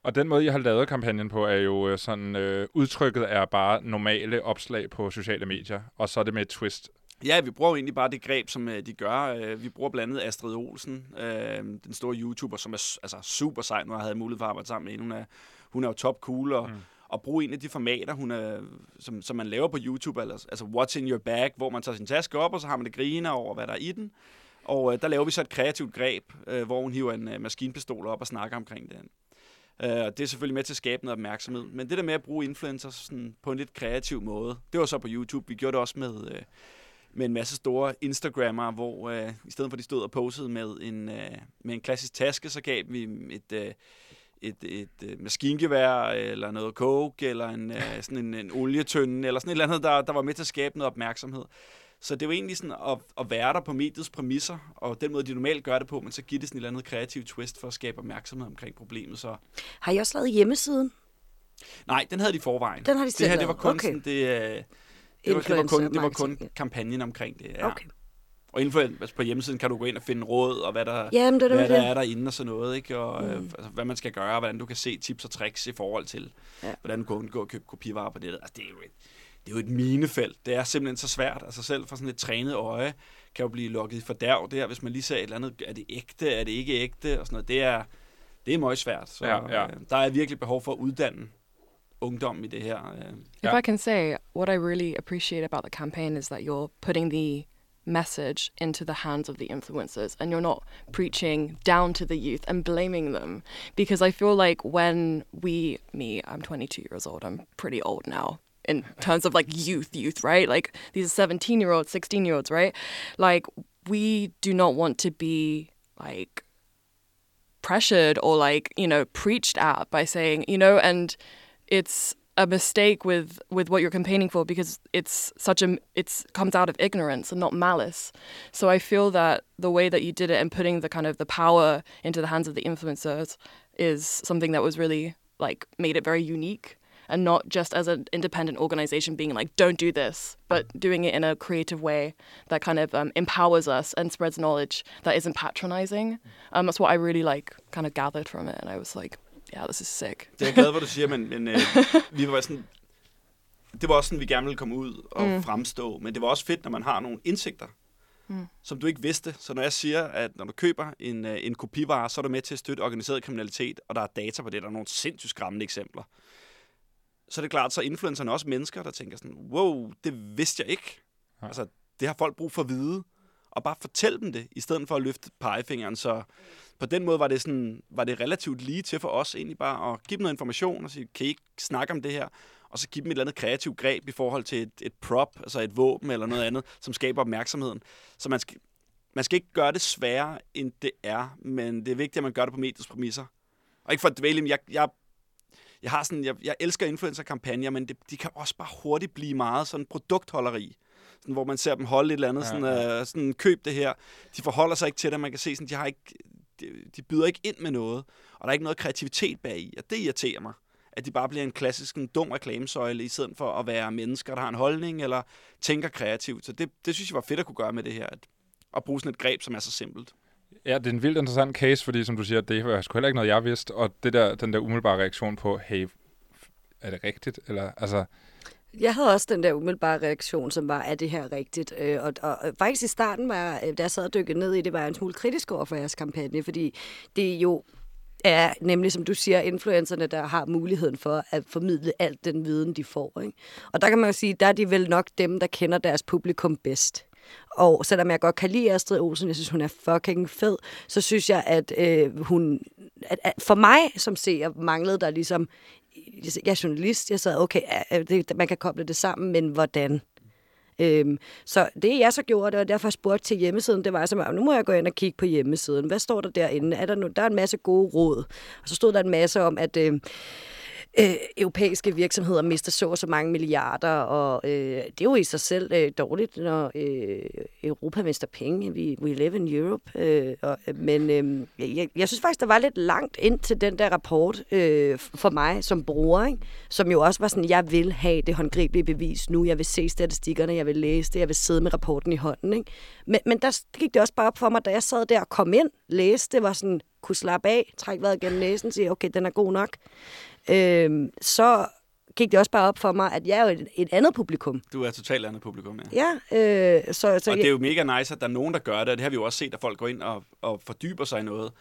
Speaker 1: Og den måde, I har lavet kampagnen på, er jo øh, sådan, øh, udtrykket er bare normale opslag på sociale medier, og så er det med et twist.
Speaker 3: Ja, vi bruger egentlig bare det greb, som øh, de gør. Øh, vi bruger blandt andet Astrid Olsen, øh, den store YouTuber, som er altså, super sej. Nu har jeg havde mulighed for at arbejde sammen med hende. Hun er, hun er jo top cool, og, mm og bruge en af de formater, hun er, som, som man laver på YouTube, altså, altså What's in your bag, hvor man tager sin taske op, og så har man det griner over, hvad der er i den. Og øh, der laver vi så et kreativt greb, øh, hvor hun hiver en øh, maskinpistol op og snakker omkring den. Øh, og det er selvfølgelig med til at skabe noget opmærksomhed. Men det der med at bruge influencers sådan, på en lidt kreativ måde, det var så på YouTube. Vi gjorde det også med, øh, med en masse store Instagrammer, hvor øh, i stedet for de stod og posede med en, øh, med en klassisk taske, så gav vi et, øh, et, et, et maskingevær, eller noget coke, eller en, øh, sådan en, en olietønde, eller sådan et eller andet, der, der var med til at skabe noget opmærksomhed. Så det er jo egentlig sådan at, at være der på mediets præmisser, og den måde, de normalt gør det på, men så give det sådan et eller andet kreativt twist for at skabe opmærksomhed omkring problemet. Så
Speaker 2: Har I også lavet hjemmesiden?
Speaker 3: nej, den havde de forvejen.
Speaker 2: Den har de
Speaker 3: det
Speaker 2: selv
Speaker 3: her, det var kun
Speaker 2: Okay.
Speaker 3: sådan, det, øh, det, var, det, var kun, det var kun kampagnen omkring det. Ja.
Speaker 2: Okay.
Speaker 3: Og inden for, altså på hjemmesiden kan du gå ind og finde råd, og hvad der,
Speaker 2: Jamen, det er
Speaker 3: hvad
Speaker 2: nemlig
Speaker 3: der
Speaker 2: det.
Speaker 3: er derinde og sådan noget, ikke? og mm. øh, altså, hvad man skal gøre, og hvordan du kan se tips og tricks i forhold til,
Speaker 2: Ja.
Speaker 3: hvordan du kan undgå at købe kopivarer på nettet. Altså, det er jo et, det er jo et minefelt. Det er simpelthen så svært. Altså selv for sådan et trænet øje kan jo blive lukket i fordærv der, hvis man lige ser et eller andet, er det ægte, er det ikke ægte, og sådan noget. Det er, det er meget svært. Så
Speaker 1: Ja, ja.
Speaker 3: Øh, der er virkelig behov for at uddanne ungdom i det her. Øh.
Speaker 4: If. I can say, what I really appreciate about the campaign is that you're putting the message into the hands of the influencers and you're not preaching down to the youth and blaming them. Because I feel like when we, me, I'm 22 years old, I'm pretty old now in terms of like youth, youth, right? Like these are 17 year olds, 16 year olds, right? Like we do not want to be like pressured or like you know preached at by saying you know and it's a mistake with with what you're campaigning for because it's such a it's comes out of ignorance and not malice. So i feel that the way that you did it and putting the kind of the power into the hands of the influencers is something that was really like made it very unique and not just as an independent organization being like don't do this but doing it in a creative way that kind of um, empowers us and spreads knowledge that isn't patronizing. Um, that's what i really like kind of gathered from it. And i was like yeah this is sick
Speaker 3: Det er jeg glad for, du siger, men, men øh, vi var sådan, det var også sådan, vi gerne ville komme ud og mm. fremstå. Men det var også fedt, når man har nogle indsigter, mm. som du ikke vidste. Så når jeg siger, at når du køber en, øh, en kopivare, så er du med til at støtte organiseret kriminalitet, og der er data på det, der er nogle sindssygt skræmmende eksempler. Så er det klart, så er influencerne også mennesker, der tænker sådan, wow, det vidste jeg ikke. Ja. Altså, det har folk brug for at vide. Og bare fortæl dem det, i stedet for at løfte pegefingeren. Så på den måde var det, sådan, var det relativt lige til for os egentlig bare at give dem noget information og sige, kan I ikke snakke om det her? Og så give dem et eller andet kreativt greb i forhold til et, et prop, altså et våben eller noget andet, som skaber opmærksomheden. Så man skal, man skal ikke gøre det sværere, end det er, men det er vigtigt, at man gør det på mediets præmisser. Og ikke for at dvæle, jeg, jeg, jeg har sådan, jeg, jeg elsker influencer-kampagner, men det, de kan også bare hurtigt blive meget sådan produktholderi. Sådan, hvor man ser dem holde et eller andet,
Speaker 1: Ja,
Speaker 3: sådan, øh, sådan, køb det her. De forholder sig ikke til det, man kan se, sådan, de, har ikke, de, de byder ikke ind med noget, og der er ikke noget kreativitet bag i, og det irriterer mig. At de bare bliver en klassisk en dum reklamesøjle, i stedet for at være mennesker, der har en holdning, eller tænker kreativt. Så det, det synes jeg var fedt at kunne gøre med det her, at, at bruge sådan et greb, som er så simpelt.
Speaker 1: Ja, det er en vildt interessant case, fordi som du siger, det var sgu heller ikke noget, jeg vidste, og det der, den der umiddelbare reaktion på, hey, er det rigtigt? Eller, altså,
Speaker 2: jeg havde også den der umiddelbare reaktion, som var, er det her rigtigt? Øh, og, og, og faktisk i starten, var, jeg, da jeg sad og dykkede ned i det, var jeg en smule kritisk over for jeres kampagne, fordi det jo er nemlig, som du siger, influencerne, der har muligheden for at formidle alt den viden, de får. Ikke? Og der kan man jo sige, der er de vel nok dem, der kender deres publikum bedst. Og selvom jeg godt kan lide Astrid Olsen, jeg synes, hun er fucking fed, så synes jeg, at øh, hun... At, at for mig som seer manglede der ligesom... Jeg er journalist, jeg sad, okay, det, man kan koble det sammen, men hvordan? Øhm, så det jeg så gjorde, det var derfor jeg spurgte til hjemmesiden, det var altså, som, nu må jeg gå ind og kigge på hjemmesiden. Hvad står der derinde? Er der, nu, der er en masse gode råd. Og så stod der en masse om, at øh, øh, europæiske virksomheder mister så og så mange milliarder, og øh, det er jo i sig selv øh, dårligt, når øh, Europa mister penge. We, we live in Europe. Øh, og, men øh, jeg, jeg synes faktisk, der var lidt langt ind til den der rapport øh, for mig som bruger, ikke? som jo også var sådan, jeg vil have det håndgribelige bevis nu, jeg vil se statistikkerne, jeg vil læse det, jeg vil sidde med rapporten i hånden. Ikke? Men, men der gik det også bare op for mig, da jeg sad der og kom ind, læste, det var sådan, kunne slappe af, trække vejret gennem næsen, sige, okay, den er god nok øh, så gik det også bare op for mig, at jeg er jo et, et andet publikum.
Speaker 3: Du er totalt andet publikum, ja.
Speaker 2: Ja, øh, så, så
Speaker 3: Og det er jo mega nice, at der er nogen, der gør det, og det har vi jo også set, at folk går ind og, og fordyber sig i noget.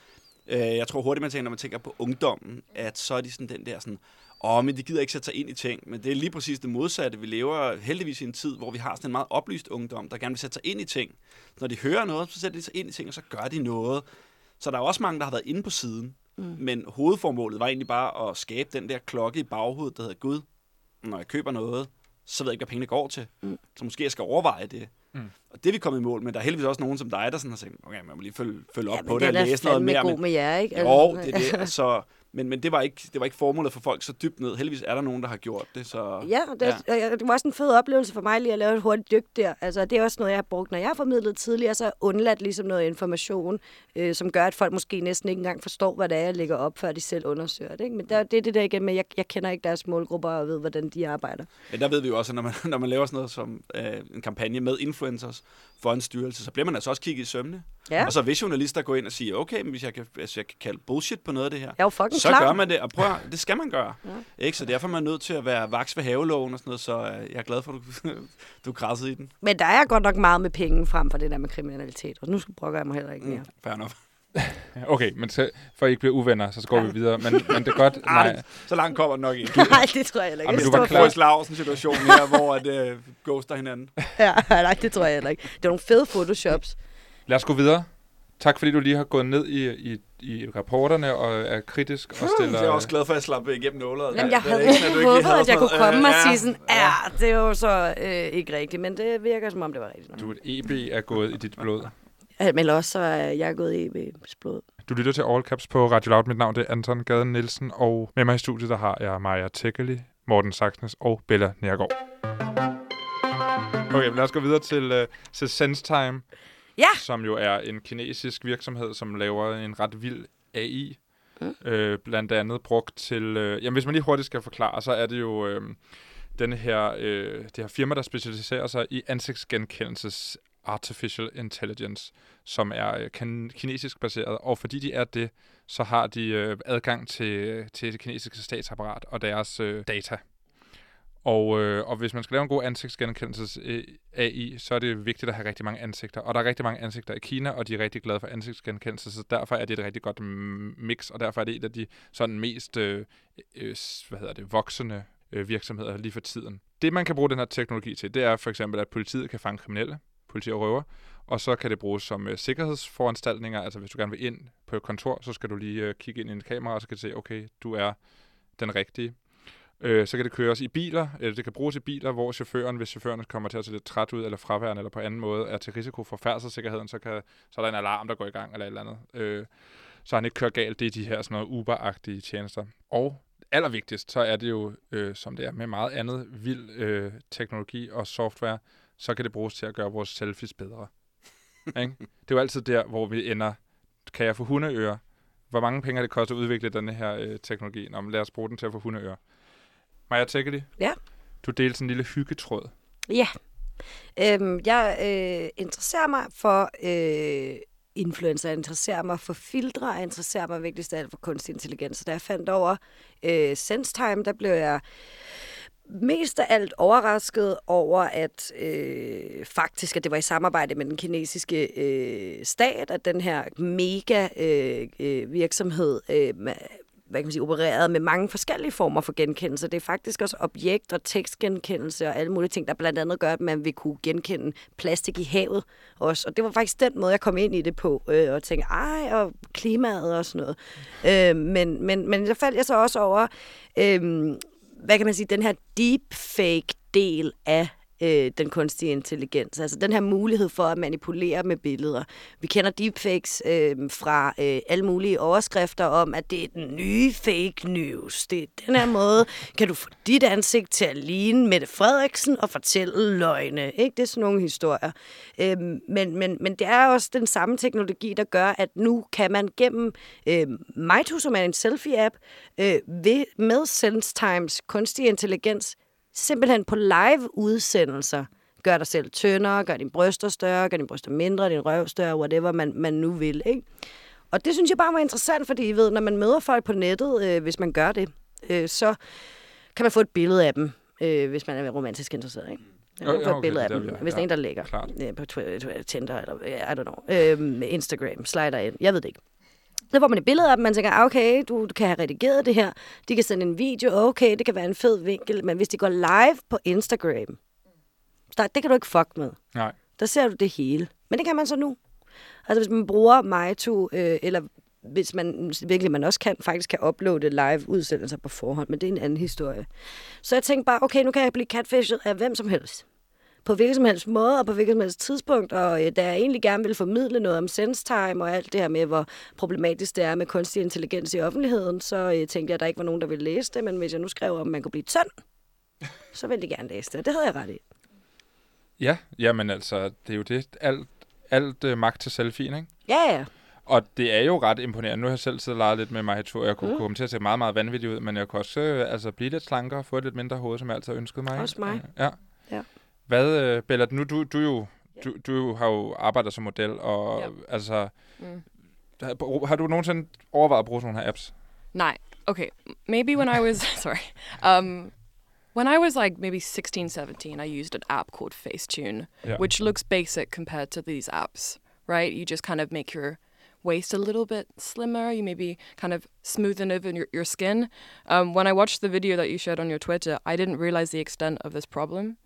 Speaker 3: Øh, jeg tror hurtigt, man tænker, når man tænker på ungdommen, at så er de sådan den der sådan, åh, oh, men de gider ikke sætte sig ind i ting. Men det er lige præcis det modsatte. Vi lever heldigvis i en tid, hvor vi har sådan en meget oplyst ungdom, der gerne vil sætte sig ind i ting. Når de hører noget, så sætter de sig ind i ting, og så gør de noget. Så der er også mange, der har været inde på siden. Mm. Men hovedformålet var egentlig bare at skabe den der klokke i baghovedet, der hedder Gud. Når jeg køber noget, så ved jeg ikke, hvad pengene går til. Mm. Så måske jeg skal overveje det. Mm. Og det er vi kommet i mål med. Der er heldigvis også nogen som dig, der sådan har sagt, okay, man må lige følge, følge op
Speaker 2: ja,
Speaker 3: på det og læse noget mere.
Speaker 2: god med jer, ikke? Altså,
Speaker 3: Jo, det er det. Altså, men, men det, var ikke, det var ikke formålet for folk så dybt ned. Heldigvis er der nogen, der har gjort det. Så,
Speaker 2: ja, det, ja. det var også en fed oplevelse for mig lige at lave et hurtigt dyk der. Altså, det er også noget, jeg har brugt, når jeg har formidlet tidligere, så undladt ligesom noget information, øh, som gør, at folk måske næsten ikke engang forstår, hvad det er, jeg lægger op, før de selv undersøger det. Ikke? Men der, det er det der igen med, jeg, jeg kender ikke deres målgrupper og ved, hvordan de arbejder.
Speaker 3: Ja, der ved vi jo også, at når man, når man laver sådan noget som øh, en kampagne med influencers for en styrelse, så bliver man altså også kigget i sømne.
Speaker 2: Ja.
Speaker 3: Og så hvis journalister går ind og siger, okay, men hvis jeg kan, hvis jeg kan kalde bullshit på noget af det her,
Speaker 2: er jo
Speaker 3: så
Speaker 2: klar.
Speaker 3: gør man det. Og prøv at, det skal man gøre. Ja. Ikke? Så derfor er man nødt til at være vaks ved haveloven og sådan noget, så øh, jeg er glad for, at du, du krassede i den.
Speaker 2: Men der er godt nok meget med penge frem for det der med kriminalitet, og nu brokker jeg mig heller ikke mere. Mm,
Speaker 3: fair enough.
Speaker 1: Okay, men så, for I ikke bliver uvenner, så går ja. vi videre. Men, men det er godt...
Speaker 3: nej. Så langt kommer det nok ikke.
Speaker 2: nej, det tror jeg heller ikke.
Speaker 1: Jamen,
Speaker 3: du var klar. Lausen situation her, hvor at, uh, ghoster hinanden.
Speaker 2: ja, nej, det tror jeg heller ikke. Det er nogle fede photoshops.
Speaker 1: Lad os gå videre. Tak fordi du lige har gået ned i, i, i rapporterne og er kritisk og stiller...
Speaker 3: Jeg er også glad for, at jeg slap igennem nålet.
Speaker 2: Jamen, jeg havde ikke håbet, at jeg kunne komme og sige sådan, ja, det er jo så øh, ikke rigtigt, men det virker som om, det var rigtigt.
Speaker 1: Du, et EB er gået i dit blod.
Speaker 2: Men også så er jeg gået i EB's blod.
Speaker 1: Du lytter til All Caps på Radio Loud. Mit navn det er Anton Gaden Nielsen, og med mig i studiet der har jeg Maja Tækkeli, Morten Saxnes og Bella Nergård. Okay, lad os gå videre til, uh, til SenseTime,
Speaker 2: ja.
Speaker 1: som jo er en kinesisk virksomhed, som laver en ret vild AI. Mm. Øh, blandt andet brugt til... Øh, jamen, hvis man lige hurtigt skal forklare, så er det jo øh, denne her, øh, det her firma, der specialiserer sig i ansigtsgenkendelses Artificial Intelligence, som er øh, kan- kinesisk baseret. Og fordi de er det, så har de øh, adgang til, til det kinesiske statsapparat og deres øh, data. Og, øh, og hvis man skal lave en god ansigtsgenkendelses øh, AI, så er det vigtigt at have rigtig mange ansigter. Og der er rigtig mange ansigter i Kina, og de er rigtig glade for ansigtsgenkendelse, så derfor er det et rigtig godt mix, og derfor er det et af de sådan mest øh, øh, hvad hedder det, voksende øh, virksomheder lige for tiden. Det, man kan bruge den her teknologi til, det er for eksempel, at politiet kan fange kriminelle, politi og røver, og så kan det bruges som øh, sikkerhedsforanstaltninger. Altså hvis du gerne vil ind på et kontor, så skal du lige øh, kigge ind i en kamera, og så kan du se, okay, du er den rigtige. Øh, så kan det køres i biler, eller det kan bruges i biler, hvor chaufføren, hvis chaufføren kommer til at se lidt træt ud, eller fraværende, eller på anden måde, er til risiko for færdselssikkerheden, så, kan, så er der en alarm, der går i gang, eller et eller andet. Øh, så han ikke kører galt. Det er de her sådan noget Uber-agtige tjenester. Og allervigtigst, så er det jo, øh, som det er med meget andet vild øh, teknologi og software, så kan det bruges til at gøre vores selfies bedre. ikke? Det er jo altid der, hvor vi ender. Kan jeg få hundeører? Hvor mange penge har det kostet at udvikle den her øh, teknologi? Nå, men lad os bruge den til at få hundeører. Maja Tekeli,
Speaker 2: Ja.
Speaker 1: du delte sådan en lille hyggetråd.
Speaker 2: Ja. Øhm, jeg øh, interesserer mig for øh, influencer, jeg interesserer mig for filtre, jeg interesserer mig vigtigst af alt for kunstig intelligens. Så da jeg fandt over øh, SenseTime, der blev jeg mest af alt overrasket over, at øh, faktisk, at det var i samarbejde med den kinesiske øh, stat, at den her mega øh, øh, virksomhed øh, hvad kan man sige, opereret med mange forskellige former for genkendelse. Det er faktisk også objekt- og tekstgenkendelse og alle mulige ting, der blandt andet gør, at man vil kunne genkende plastik i havet også. Og det var faktisk den måde, jeg kom ind i det på, øh, og tænkte, ej, og klimaet og sådan noget. Øh, men, men, men så faldt jeg så også over, øh, hvad kan man sige, den her deepfake-del af øh, den kunstige intelligens. Altså den her mulighed for at manipulere med billeder. Vi kender deepfakes øh, fra øh, alle mulige overskrifter om, at det er den nye fake news. Det er den her måde, kan du få dit ansigt til at ligne Mette Frederiksen og fortælle løgne. Ikke? Det er sådan nogle historier. Øh, men, men, men det er også den samme teknologi, der gør, at nu kan man gennem øh, MyTo, som er en selfie-app, øh, ved, med SenseTimes kunstig intelligens, simpelthen på live-udsendelser gør dig selv tyndere, gør dine bryster større, gør dine bryster mindre, din røv større, whatever man, man nu vil. Ikke? Og det synes jeg bare var interessant, fordi I ved, når man møder folk på nettet, øh, hvis man gør det, øh, så kan man få et billede af dem, øh, hvis man er romantisk interesseret. Ikke? Man kan få et
Speaker 1: okay,
Speaker 2: billede af dem,
Speaker 1: der,
Speaker 2: hvis der er en, der
Speaker 1: Klart.
Speaker 2: øh, på Twitter, Tinder, eller I don't know, øh, Instagram, slider ind, jeg ved det ikke. Så får man et billede af dem, man tænker, ah, okay, du kan have redigeret det her, de kan sende en video, okay, det kan være en fed vinkel, men hvis de går live på Instagram, der, det kan du ikke fuck med.
Speaker 1: Nej.
Speaker 2: Der ser du det hele. Men det kan man så nu. Altså hvis man bruger MyTo, øh, eller hvis man virkelig man også kan, faktisk kan uploade live udsendelser på forhånd, men det er en anden historie. Så jeg tænkte bare, okay, nu kan jeg blive catfished af hvem som helst. På hvilken som helst måde og på hvilket som helst tidspunkt, og øh, da jeg egentlig gerne ville formidle noget om SenseTime og alt det her med, hvor problematisk det er med kunstig intelligens i offentligheden, så øh, tænkte jeg, at der ikke var nogen, der ville læse det, men hvis jeg nu skrev om, at man kunne blive tynd, så ville de gerne læse det. Det havde jeg ret i.
Speaker 1: Ja, jamen altså, det er jo det. Alt, alt øh, magt til selfien, ikke?
Speaker 2: Ja, ja.
Speaker 1: Og det er jo ret imponerende. Nu har jeg selv siddet og leget lidt med mig to, og jeg kunne
Speaker 2: Mm.
Speaker 1: mm. komme til at se meget, meget vanvittigt ud, men jeg kunne også øh, altså, blive lidt slankere og få et lidt mindre hoved, som jeg altid ønsket mig.
Speaker 2: Også mig.
Speaker 1: Ja. Hvad, øh, Bella, nu du, du, jo, du, du har jo arbejdet som model, og altså,
Speaker 4: Mm.
Speaker 1: har, har du nogensinde overvejet at bruge sådan nogle her apps?
Speaker 4: Nah. Okay. Maybe when I was sorry. Um, when I was like maybe 16, 17, I used an app called Facetune,
Speaker 1: Yeah.
Speaker 4: which looks basic compared to these apps, right? You just kind of make your waist a little bit slimmer. You maybe kind of smoothen over your, your skin. Um, when I watched the video that you shared on your Twitter, I didn't realize the extent of this problem.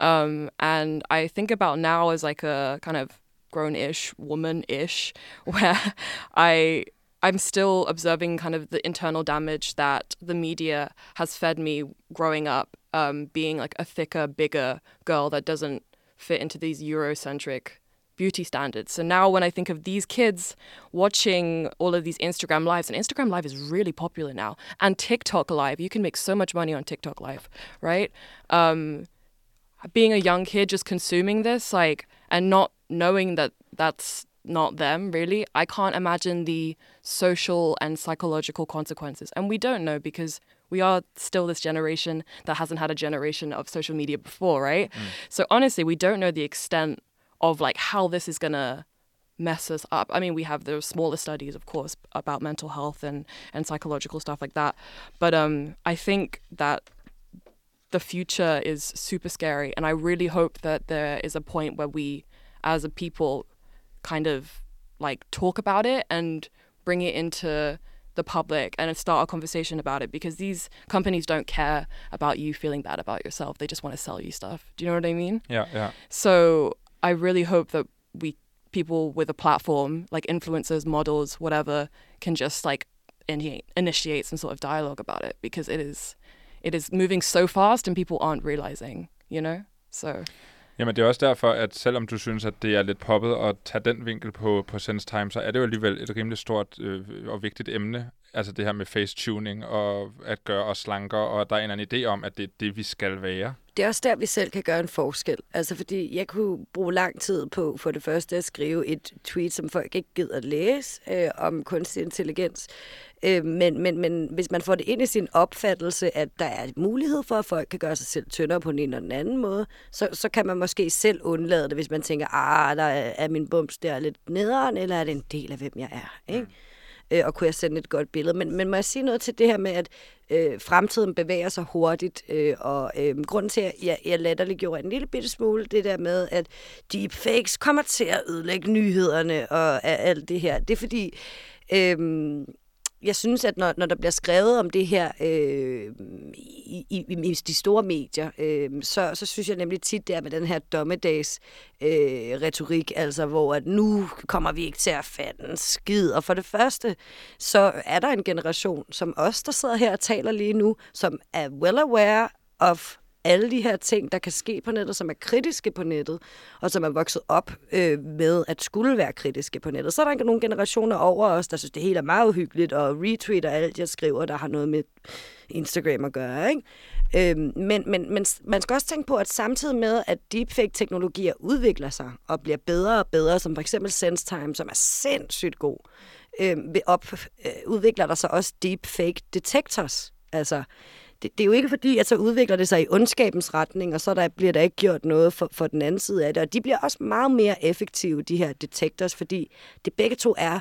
Speaker 4: Um, and I think about now as like a kind of grown-ish woman-ish, where I I'm still observing kind of the internal damage that the media has fed me growing up, um, being like a thicker, bigger girl that doesn't fit into these Eurocentric beauty standards. So now when I think of these kids watching all of these Instagram lives, and Instagram Live is really popular now, and TikTok Live, you can make so much money on TikTok Live, right? Um, being a young kid just consuming this like and not knowing that that's not them really i can't imagine the social and psychological consequences and we don't know because we are still this generation that hasn't had a generation of social media before right so honestly we don't know the extent of like how this is going to mess us up. I mean we have the smaller studies of course about mental health and and psychological stuff like that. But um i think that the future is super scary and i really hope that there is a point where we as a people kind of like talk about it and bring it into the public and start a conversation about it because these companies don't care about you feeling bad about yourself. They just want to sell you stuff. Do you know what i mean?
Speaker 1: Yeah, yeah.
Speaker 4: so i really hope that we people with a platform like influencers models whatever can just like initiate, initiate some sort of dialogue about it because it is it is moving so fast and people aren't realizing you know so
Speaker 1: Jamen, det er også derfor, at selvom du synes, at det er lidt poppet at tage den vinkel på, på Sense Time, så er det jo alligevel et rimelig stort øh, og vigtigt emne. altså det her med face-tuning og at gøre os slankere, og der er en eller anden idé om, at det er det, vi skal være.
Speaker 2: Det er også der, vi selv kan gøre en forskel. Altså, fordi jeg kunne bruge lang tid på, for det første, at skrive et tweet, som folk ikke gider at læse, øh, om kunstig intelligens. Øh, men, men, men hvis man får det ind i sin opfattelse, at der er mulighed for, at folk kan gøre sig selv tyndere på en eller den anden måde, så, så kan man måske selv undlade det, hvis man tænker, ah, der er, er min bums der lidt nederen, eller er det en del af, hvem jeg er, ikke? Øh, og kunne jeg sende et godt billede. Men, men må jeg sige noget til det her med, at øh, fremtiden bevæger sig hurtigt, øh, og øh, grunden til, at jeg, jeg latterliggjorde en lille bitte smule, det der med, at deepfakes kommer til at ødelægge nyhederne og alt det her, det er fordi... Øh, jeg synes, at når, når der bliver skrevet om det her øh, i, i, i de store medier, øh, så, så synes jeg nemlig tit, det er med den her dommedags øh, retorik, altså hvor at nu kommer vi ikke til at fatte en skid. Og for det første, så er der en generation som os, der sidder her og taler lige nu, som er well aware of alle de her ting, der kan ske på nettet, som er kritiske på nettet, og som er vokset op øh, med at skulle være kritiske på nettet. Så er der nogle generationer over os, der synes, det hele er meget uhyggeligt, og retweeter alt, jeg skriver, der har noget med Instagram at gøre. Ikke? Øh, men, men, men man skal også tænke på, at samtidig med, at deepfake-teknologier udvikler sig og bliver bedre og bedre, som for eksempel SenseTime, som er sindssygt god, øh, op, øh, udvikler der sig også deepfake detectors. Altså, det, det er jo ikke fordi, at så udvikler det sig i ondskabens retning, og så der, bliver der ikke gjort noget for, for den anden side af det. Og de bliver også meget mere effektive, de her detectors, fordi det begge to er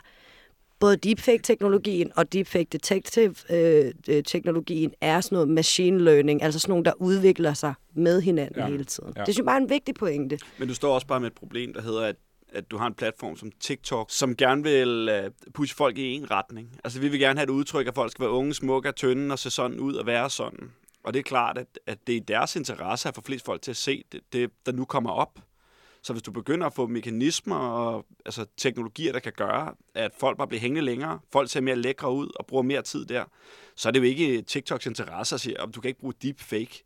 Speaker 2: både deepfake-teknologien og deepfake detective-teknologien øh, er sådan noget machine learning, altså sådan nogle, der udvikler sig med hinanden ja. hele tiden. Ja. Det synes jeg bare er en vigtig pointe.
Speaker 3: Men du står også bare med et problem, der hedder, at at du har en platform som TikTok, som gerne vil uh, pushe folk i en retning. Altså vi vil gerne have et udtryk, at folk skal være unge, smukke og tynde og se sådan ud og være sådan. Og det er klart, at, at det er i deres interesse at få flest folk til at se det, det, der nu kommer op. Så hvis du begynder at få mekanismer og altså, teknologier, der kan gøre, at folk bare bliver hængende længere, folk ser mere lækre ud og bruger mere tid der, så er det jo ikke TikToks interesse at sige, at du kan ikke bruge deepfake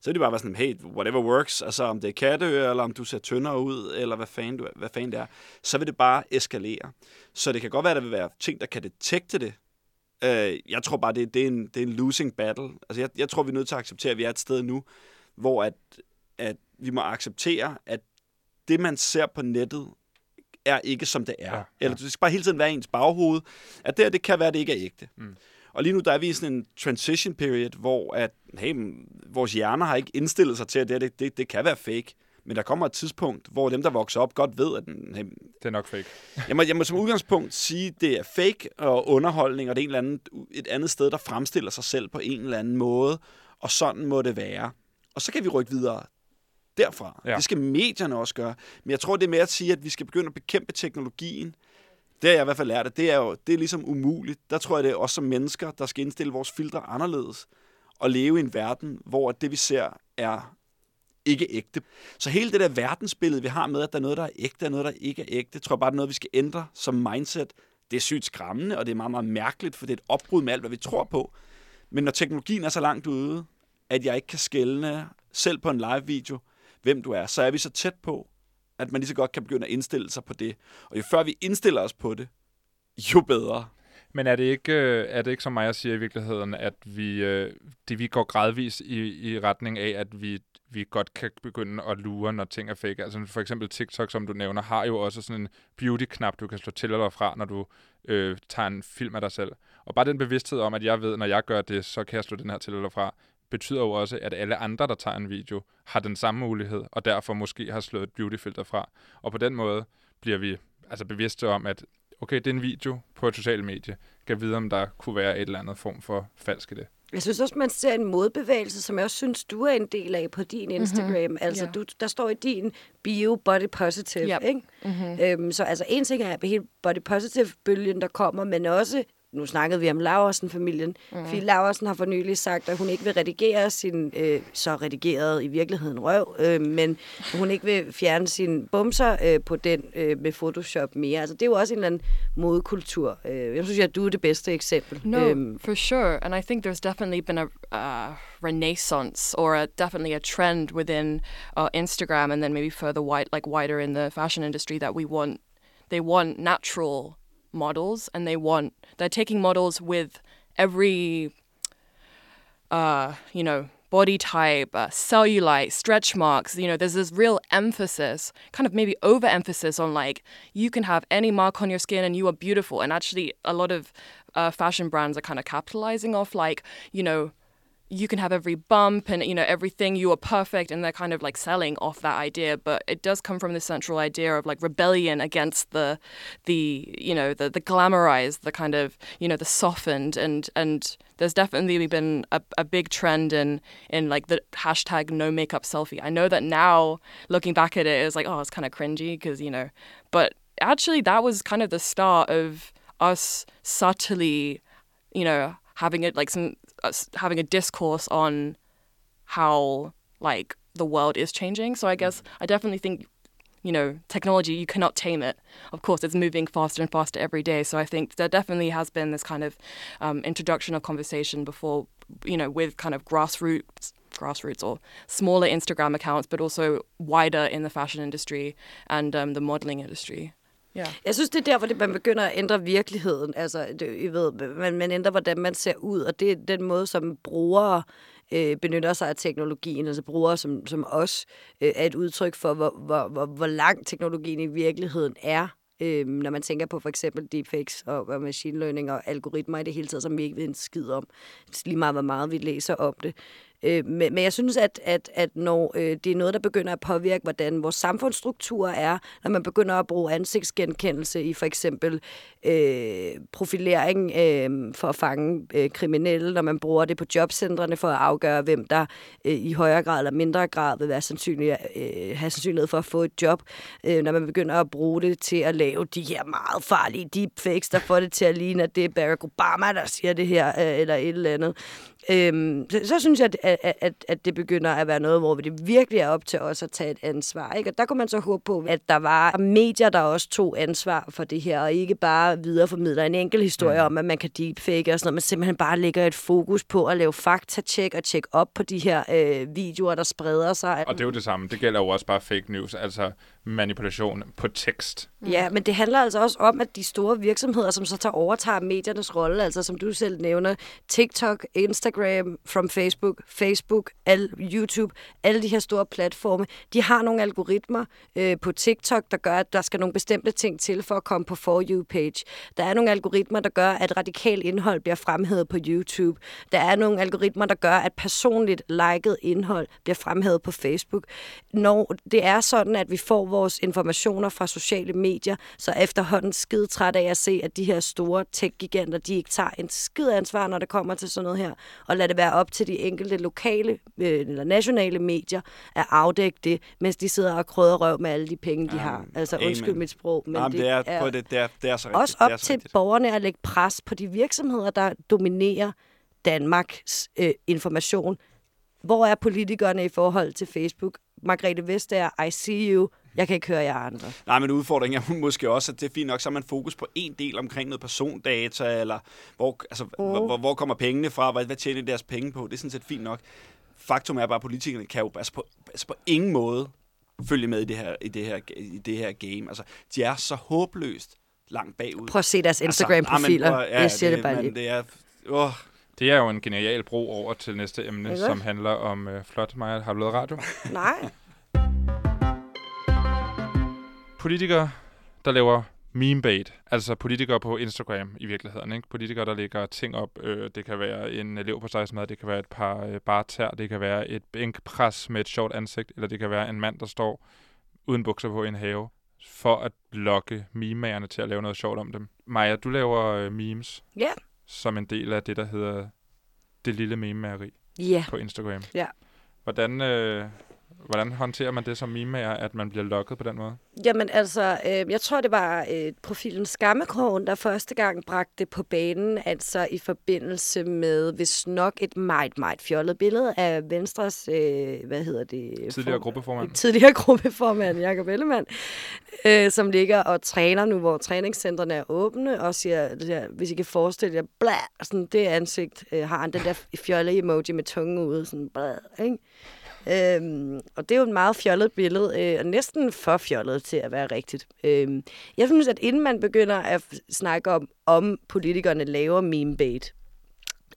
Speaker 3: så er det bare være sådan, hey, whatever works, altså om det er katte, eller om du ser tyndere ud, eller hvad fanden, du, hvad fanden det er, så vil det bare eskalere. Så det kan godt være, at der vil være ting, der kan detekte det. Øh, jeg tror bare, det, det, er en, det er en losing battle. Altså jeg, jeg tror, vi er nødt til at acceptere, at vi er et sted nu, hvor at, at vi må acceptere, at det, man ser på nettet, er ikke som det er. Ja, ja. Eller det skal bare hele tiden være ens baghoved, at det, det kan være, det ikke er ægte. Mm. Og lige nu der er vi i sådan en transition period, hvor at, hey, vores hjerner har ikke indstillet sig til, at det, det, det, det kan være fake. Men der kommer et tidspunkt, hvor dem, der vokser op, godt ved, at den, hey,
Speaker 1: det er nok fake.
Speaker 3: jeg, må, jeg må som udgangspunkt sige, at det er fake og underholdning, og det er en eller anden, et andet sted, der fremstiller sig selv på en eller anden måde. Og sådan må det være. Og så kan vi rykke videre derfra. Ja. Det skal medierne også gøre. Men jeg tror, det er med at sige, at vi skal begynde at bekæmpe teknologien, det har jeg i hvert fald lært, at det er jo det er ligesom umuligt. Der tror jeg, det er os som mennesker, der skal indstille vores filtre anderledes og leve i en verden, hvor det, vi ser, er ikke ægte. Så hele det der verdensbillede, vi har med, at der er noget, der er ægte, og noget, der ikke er ægte, tror jeg bare, det er noget, vi skal ændre som mindset. Det er sygt skræmmende, og det er meget, meget mærkeligt, for det er et opbrud med alt, hvad vi tror på. Men når teknologien er så langt ude, at jeg ikke kan skælne selv på en live-video, hvem du er, så er vi så tæt på, at man lige så godt kan begynde at indstille sig på det. Og jo før vi indstiller os på det, jo bedre.
Speaker 1: Men er det ikke, øh, er det ikke som mig siger i virkeligheden, at vi, øh, det, vi går gradvis i, i retning af, at vi, vi godt kan begynde at lure, når ting er fake? Altså for eksempel TikTok, som du nævner, har jo også sådan en beauty-knap, du kan slå til eller fra, når du øh, tager en film af dig selv. Og bare den bevidsthed om, at jeg ved, når jeg gør det, så kan jeg slå den her til eller fra, betyder jo også, at alle andre, der tager en video, har den samme mulighed, og derfor måske har slået et beautyfilter fra. Og på den måde bliver vi altså bevidste om, at okay, det er en video på et socialt medie. Kan vide, om der kunne være et eller andet form for falsk i det.
Speaker 2: Jeg synes også, man ser en modbevægelse, som jeg også synes, du er en del af på din mhm. Instagram. Mm-hmm. Altså, yeah. du, der står i din bio body positive, yep. ikke? Mm-hmm. Øhm, så altså, en ting er hele body positive-bølgen, der kommer, men også nu snakkede vi om Laversen-familien. Mm. Fordi Laversen har for nylig sagt, at hun ikke vil redigere sin, øh, så redigeret i virkeligheden røv, øh, men hun ikke vil fjerne sine bumser øh, på den øh, med Photoshop mere. Altså, det er jo også en eller anden modekultur. Øh, jeg synes, at du er det bedste eksempel.
Speaker 4: No, um, for sure. And I think there's definitely been a uh, renaissance or a, definitely a trend within uh, Instagram and then maybe further wide, like wider in the fashion industry that we want, they want natural models and they want they're taking models with every, uh, you know, body type, uh, cellulite, stretch marks. You know, there's this real emphasis, kind of maybe overemphasis on like you can have any mark on your skin and you are beautiful. And actually, a lot of uh, fashion brands are kind of capitalizing off like you know you can have every bump and you know everything. You are perfect. And they're kind of like selling off that idea. But it does come from the central idea of like rebellion against the the you know the the glamorized the kind of you know the softened. And and there's definitely been a, a big trend in in like the hashtag no makeup selfie. I know that now looking back at it it's like oh it's kind of cringy because you know. But actually that was kind of the start of us subtly you know having it like some having a discourse on how like the world is changing. So I guess I definitely think you know technology you cannot tame it. Of course, it's moving faster and faster every day. So I think there definitely has been this kind of um, introduction of conversation before you know with kind of grassroots grassroots or smaller Instagram accounts, but also wider in the fashion industry and um, the modeling industry. Ja.
Speaker 2: Jeg synes, det er der, hvor det, man begynder at ændre virkeligheden. Altså, det, I ved, man, man ændrer, hvordan man ser ud, og det er den måde, som brugere øh, benytter sig af teknologien, altså brugere som, som os, øh, er et udtryk for, hvor, hvor, hvor, hvor langt teknologien i virkeligheden er. Øh, når man tænker på for eksempel deepfakes og, og machine learning og algoritmer i det hele taget, som vi ikke ved en skid om. Lige meget, hvor meget vi læser om det. Øh, men, men jeg synes, at, at, at når øh, det er noget, der begynder at påvirke, hvordan vores samfundsstruktur er, når man begynder at bruge ansigtsgenkendelse i for eksempel øh, profilering øh, for at fange øh, kriminelle, når man bruger det på jobcentrene for at afgøre, hvem der øh, i højere grad eller mindre grad vil være sandsynlig, øh, have sandsynlighed for at få et job, øh, når man begynder at bruge det til at lave de her meget farlige deepfakes, der får det til at ligne, at det er Barack Obama, der siger det her, øh, eller et eller andet. Øhm, så, så synes jeg, at, at, at det begynder at være noget, hvor det virkelig er op til os at tage et ansvar. Ikke? Og der kunne man så håbe på, at der var medier, der også tog ansvar for det her, og ikke bare videreformidler en enkelt historie mm. om, at man kan deepfake og sådan noget, men simpelthen bare lægger et fokus på at lave faktatjek og tjekke op på de her øh, videoer, der spreder sig.
Speaker 1: Og det er jo det samme. Det gælder jo også bare fake news, altså manipulation på tekst.
Speaker 2: Ja, men det handler altså også om, at de store virksomheder, som så tager overtager mediernes rolle, altså som du selv nævner, TikTok, Instagram, from Facebook, Facebook, al, YouTube, alle de her store platforme, de har nogle algoritmer øh, på TikTok, der gør, at der skal nogle bestemte ting til for at komme på For You-page. Der er nogle algoritmer, der gør, at radikal indhold bliver fremhævet på YouTube. Der er nogle algoritmer, der gør, at personligt liket indhold bliver fremhævet på Facebook. Når det er sådan, at vi får vores informationer fra sociale medier, så efterhånden skide træt af at se, at de her store tech-giganter, de ikke tager en skid ansvar, når det kommer til sådan noget her, og lad det være op til de enkelte lokale øh, eller nationale medier at afdække det, mens de sidder og krøder røv med alle de penge, de
Speaker 3: Ja,
Speaker 2: har. Altså
Speaker 3: amen.
Speaker 2: undskyld mit sprog, men
Speaker 3: Jamen, det, er, er, det, det, er, det er så rigtigt.
Speaker 2: også
Speaker 3: det
Speaker 2: op
Speaker 3: er så
Speaker 2: til
Speaker 3: rigtigt.
Speaker 2: borgerne at lægge pres på de virksomheder, der dominerer Danmarks øh, information. Hvor er politikerne i forhold til Facebook? Margrethe Vestager, I see you. Jeg kan ikke høre jer andre.
Speaker 3: Nej, men udfordringen er måske også, at det er fint nok, så har man fokus på en del omkring noget persondata, eller hvor, altså, mm. hvor, hvor, hvor kommer pengene fra, hvad, hvad tjener de deres penge på, det er sådan set fint nok. Faktum er bare, at politikerne kan jo altså på, altså på ingen måde følge med i det her, i det her, i det her game. Altså, de er så håbløst langt bagud.
Speaker 2: Prøv at se deres
Speaker 3: Altså,
Speaker 2: Instagram-profiler.
Speaker 3: ah, men prøv-
Speaker 2: jeg siger det, bare
Speaker 3: men
Speaker 2: lige.
Speaker 3: Det er, åh,
Speaker 1: Det er jo en genial bro over til næste emne, som handler om øh, flot. Maja, har du lavet radio?
Speaker 2: Nej.
Speaker 1: Politikere, der laver meme bait, altså politikere på Instagram i virkeligheden. Ikke? Politikere, der lægger ting op. Øh, det kan være en elev på mad, det kan være et par øh, bartær, det kan være et bænkpres med et sjovt ansigt, eller det kan være en mand, der står uden bukser på i en have, for at lokke memagerne til at lave noget sjovt om dem. Maja, du laver øh, memes
Speaker 2: Ja.
Speaker 1: som en del af det, der hedder det lille meme
Speaker 2: Ja.
Speaker 1: på Instagram.
Speaker 2: Ja.
Speaker 1: Hvordan, øh, hvordan håndterer man det som meme at man bliver lokket på den måde?
Speaker 2: Jamen altså, øh, jeg tror, det var øh, profilen Skammekrogen, der første gang bragte det på banen, altså i forbindelse med, hvis nok et meget, meget fjollet billede af Venstres, øh, hvad hedder det?
Speaker 1: Tidligere gruppeformand.
Speaker 2: Tidligere gruppeformand, Jakob Ellemann, øh, som ligger og træner nu, hvor træningscentrene er åbne, og siger, siger hvis I kan forestille jer, blæ, sådan det ansigt, øh, har han den der fjolle emoji med tungen ude, sådan blæ, ikke? Øhm, og det er jo et meget fjollet billede, øh, og næsten for fjollet til at være rigtigt. Øhm, jeg synes, at inden man begynder at snakke om, om politikerne laver meme bait,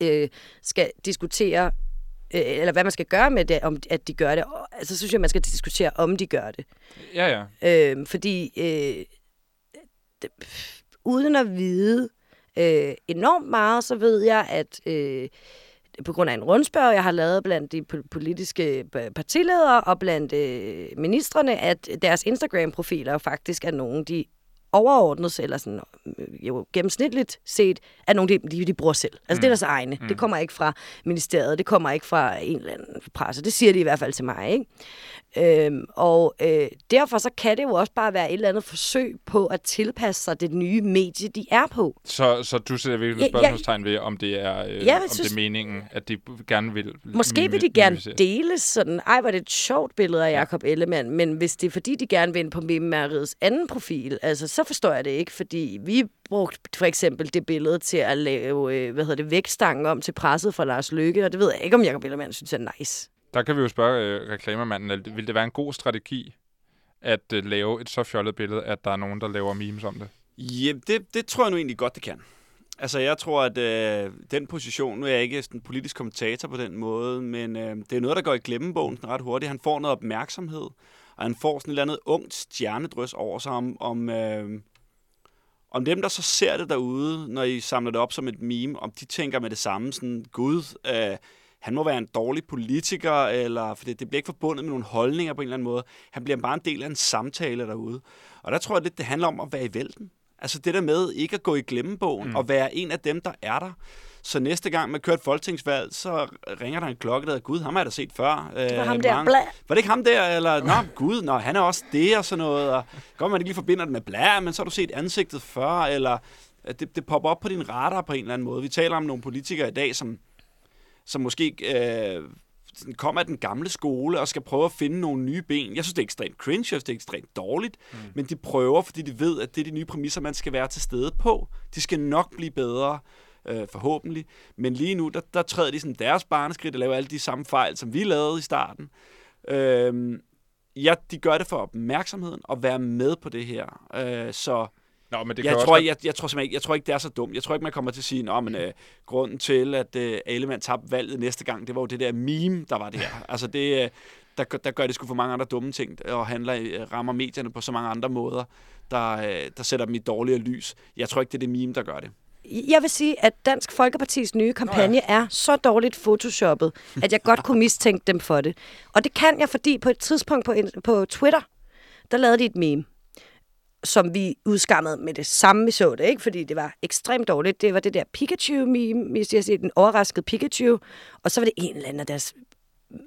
Speaker 2: øh, skal diskutere, øh, eller hvad man skal gøre med det, om at de gør det. Og, altså, så synes jeg, man skal diskutere, om de gør det.
Speaker 1: Ja, ja.
Speaker 2: Øh, fordi øh, det, uden at vide øh, enormt meget, så ved jeg, at øh, på grund af en rundspørg, jeg har lavet blandt de politiske partiledere og blandt øh, ministerne, at deres Instagram-profiler faktisk er nogen, de overordnet, eller sådan, øh, jo gennemsnitligt set, er nogle, de, de, de bruger selv. Altså mm. det er deres egne. Mm. Det kommer ikke fra ministeriet, det kommer ikke fra en eller anden presse. Det siger de i hvert fald til mig. Ikke? Øhm, og øh, derfor så kan det jo også bare være et eller andet forsøg på at tilpasse sig det nye medie, de er på.
Speaker 1: Så, så du sætter virkelig
Speaker 2: Ja,
Speaker 1: spørgsmålstegn ved, om det er, øh,
Speaker 2: jeg
Speaker 1: om
Speaker 2: synes-
Speaker 1: det er meningen, at de gerne vil...
Speaker 2: Måske vil de gerne dele sådan, ej, var det et sjovt billede af Jacob Ellemann, men hvis det er fordi, de gerne vil ind på Mimeriets anden profil, altså, så forstår jeg det ikke, fordi vi brugte for eksempel det billede til at lave, øh, hvad hedder det, vækstangen om til presset fra Lars Løkke, og det ved jeg ikke, om Jacob Ellemann synes er nice.
Speaker 1: Der kan vi jo spørge øh, reklamermanden, vil det være en god strategi at øh, lave et så fjollet billede, at der er nogen, der laver memes om det?
Speaker 3: Ja, det, det tror jeg nu egentlig godt, det kan. Altså, jeg tror, at øh, den position, nu er jeg ikke sådan politisk kommentator på den måde, men øh, det er noget, der går i glemmebogen ret hurtigt. Han får noget opmærksomhed, og han får sådan et eller andet ungt stjernedrys over sig om, om, øh, om dem, der så ser det derude, når I samler det op som et meme, om de tænker med det samme, sådan, gud, øh, han må være en dårlig politiker, eller, for det, det bliver ikke forbundet med nogle holdninger på en eller anden måde. Han bliver bare en del af en samtale derude. Og der tror jeg lidt, det handler om at være i vælten. Altså det der med ikke at gå i glemmebogen, mm. og være en af dem, der er der. Så næste gang man kører et folketingsvalg, så ringer der en klokke, der hedder, gud, ham har jeg da set før.
Speaker 2: Det var
Speaker 3: Øh,
Speaker 2: ham der,
Speaker 3: mange-
Speaker 2: bla.
Speaker 3: var det ikke ham der? Eller, nå, gud, nå, han er også det og sådan noget. Og godt, man ikke lige forbinder det med blæ, men så har du set ansigtet før, eller at det, det popper op på din radar på en eller anden måde. Vi taler om nogle politikere i dag, som, som måske øh, kommer af den gamle skole og skal prøve at finde nogle nye ben. Jeg synes, det er ekstremt cringe, jeg synes, det er ekstremt dårligt, mm. men de prøver, fordi de ved, at det er de nye præmisser, man skal være til stede på. De skal nok blive bedre, øh, forhåbentlig. Men lige nu, der, der træder de sådan deres barneskridt og laver alle de samme fejl, som vi lavede i starten. Øh, ja, de gør det for opmærksomheden og være med på det her. Øh, så
Speaker 1: Nå, men det
Speaker 3: jeg,
Speaker 1: også
Speaker 3: tror,
Speaker 1: godt-
Speaker 3: jeg, jeg, tror simpelthen ikke, jeg tror ikke, det er så dumt. Jeg tror ikke, man kommer til at sige, at øh, grunden til, at øh, Ellemann tabte valget næste gang, det var jo det der meme, der var der. altså det, øh, der, der gør det sgu for mange andre dumme ting, og handler, øh, rammer medierne på så mange andre måder, der, øh, der sætter dem i dårligere lys. Jeg tror ikke, det er det meme, der gør det.
Speaker 2: Jeg vil sige, at Dansk Folkepartis nye kampagne Nå ja. er så dårligt photoshoppet, at jeg godt kunne mistænke dem for det. Og det kan jeg, fordi på et tidspunkt på, på Twitter, der lavede de et meme, som vi udskammede med det samme, vi så det, ikke? fordi det var ekstremt dårligt. Det var det der Pikachu-meme, hvis jeg siger, den overraskede Pikachu, og så var det en eller anden af deres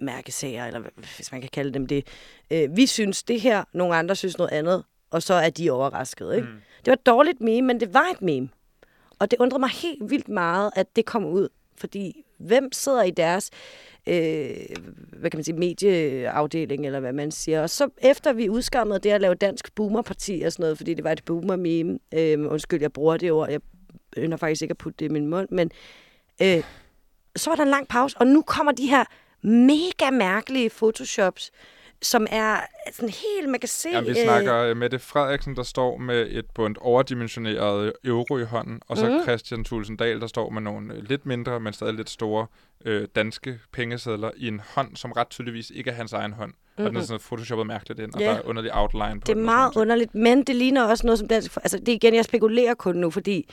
Speaker 2: mærkesager, eller hvis man kan kalde dem det. Øh, vi synes det her, nogle andre synes noget andet, og så er de overrasket. Ikke? Mm. Det var et dårligt meme, men det var et meme. Og det undrede mig helt vildt meget, at det kom ud. Fordi hvem sidder i deres øh, hvad kan man sige, medieafdeling, eller hvad man siger. Og så efter vi udskammede det at lave dansk boomerparti og sådan noget, fordi det var et boomer-meme, øh, undskyld, jeg bruger det ord, jeg ønsker faktisk ikke at putte det i min mund, men øh, så var der en lang pause, og nu kommer de her mega mærkelige photoshops, som er sådan helt, man kan se...
Speaker 1: Ja, vi snakker øh, Mette Frederiksen, der står med et bundt overdimensioneret euro i hånden, og så
Speaker 2: Mhm.
Speaker 1: mm. Christian Thulsen Dahl, der står med nogle øh, lidt mindre, men stadig lidt store øh, danske pengesedler i en hånd, som ret tydeligvis ikke er hans egen hånd. Mm-hmm. Og den er sådan photoshoppet mærkeligt ind, og
Speaker 2: Ja.
Speaker 1: der er underlig outline på
Speaker 2: Det er
Speaker 1: den
Speaker 2: meget underligt, men det ligner også noget, som Dansk... Altså, det er igen, jeg spekulerer kun nu, fordi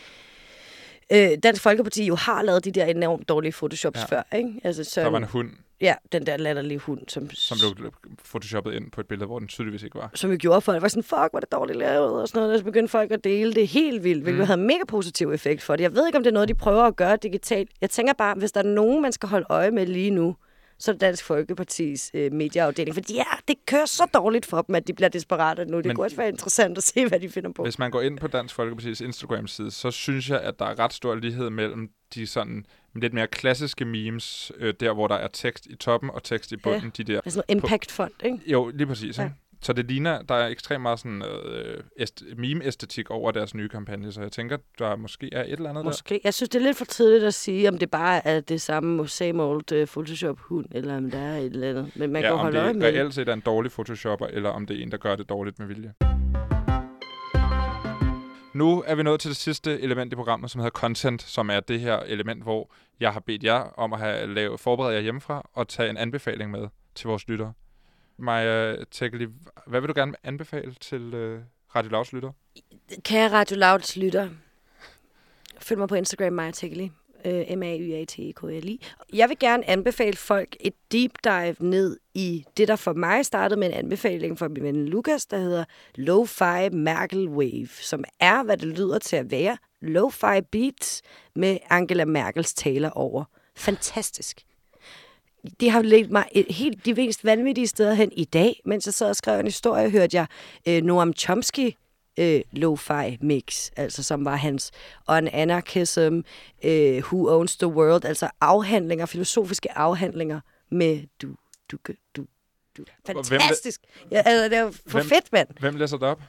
Speaker 2: øh, Dansk Folkeparti jo har lavet de der enormt dårlige photoshops
Speaker 1: Ja.
Speaker 2: før, ikke? Altså, så.
Speaker 1: Der var en hund,
Speaker 2: Ja, den der latterlige hund, som,
Speaker 1: som blev photoshoppet ind på et billede, hvor den tydeligvis ikke var.
Speaker 2: som jo gjorde folk, var sådan, fuck, hvor er det dårligt lavet, og sådan noget, og så begyndte folk at dele det helt vildt, hvilket
Speaker 1: Mm.
Speaker 2: havde en mega positiv effekt for det. Jeg ved ikke, om det er noget, de prøver at gøre digitalt. Jeg tænker bare, hvis der er nogen, man skal holde øje med lige nu, så er det Dansk Folkepartis øh, medieafdeling. For ja, det kører så dårligt for dem, at de bliver desperate nu. Det
Speaker 1: Men-
Speaker 2: kunne også være interessant at se, hvad de finder på.
Speaker 1: Hvis man går ind på Dansk Folkeparti's Instagram-side, så synes jeg, at der er ret stor lighed mellem de sådan lidt mere klassiske memes, øh, der hvor der er tekst i toppen og tekst i bunden. Ja. De der.
Speaker 2: Altså noget impact-fond, ikke?
Speaker 1: Jo, lige præcis. Ja.
Speaker 2: Ja.
Speaker 1: Så det ligner, der er ekstremt meget sådan øh, est- meme-æstetik over deres nye kampagne, så jeg tænker, der måske er et eller andet der.
Speaker 2: Måske. Jeg synes, det er lidt for tidligt at sige, om det bare er det samme same old uh, Photoshop-hund, eller om der er et eller andet. Men man
Speaker 1: ja,
Speaker 2: kan
Speaker 1: om
Speaker 2: holde øje
Speaker 1: det
Speaker 2: med det.
Speaker 1: reelt set er en dårlig photoshopper, eller om det er en, der gør det dårligt med vilje. Nu er vi nået til det sidste element i programmet, som hedder content, som er det her element, hvor jeg har bedt jer om at have lavet, forberede jer hjemmefra og tage en anbefaling med til vores lyttere. Maja Tekeli, hvad vil du gerne anbefale til øh, Radio Louds lyttere?
Speaker 2: Kære Radio Louds lytter, følg mig på Instagram, Maja Tekeli. Øh, m a y a t e k l i Jeg vil gerne anbefale folk et deep dive ned i det, der for mig startede med en anbefaling fra min ven Lukas, der hedder Lo-Fi Merkel Wave, som er, hvad det lyder til at være, Lo-Fi Beats med Angela Merkels taler over. Fantastisk. Det har ledt mig et helt de mest vanvittige steder hen i dag, mens jeg sad og skrev en historie, hørte jeg øh, Noam Chomsky øh, lo-fi mix, altså som var hans On Anarchism, øh, Who Owns the World, altså afhandlinger, filosofiske afhandlinger med du, du, du, du. Fantastisk! Ja, altså, det er for
Speaker 1: hvem-
Speaker 2: fedt, mand.
Speaker 1: Hvem læser det op?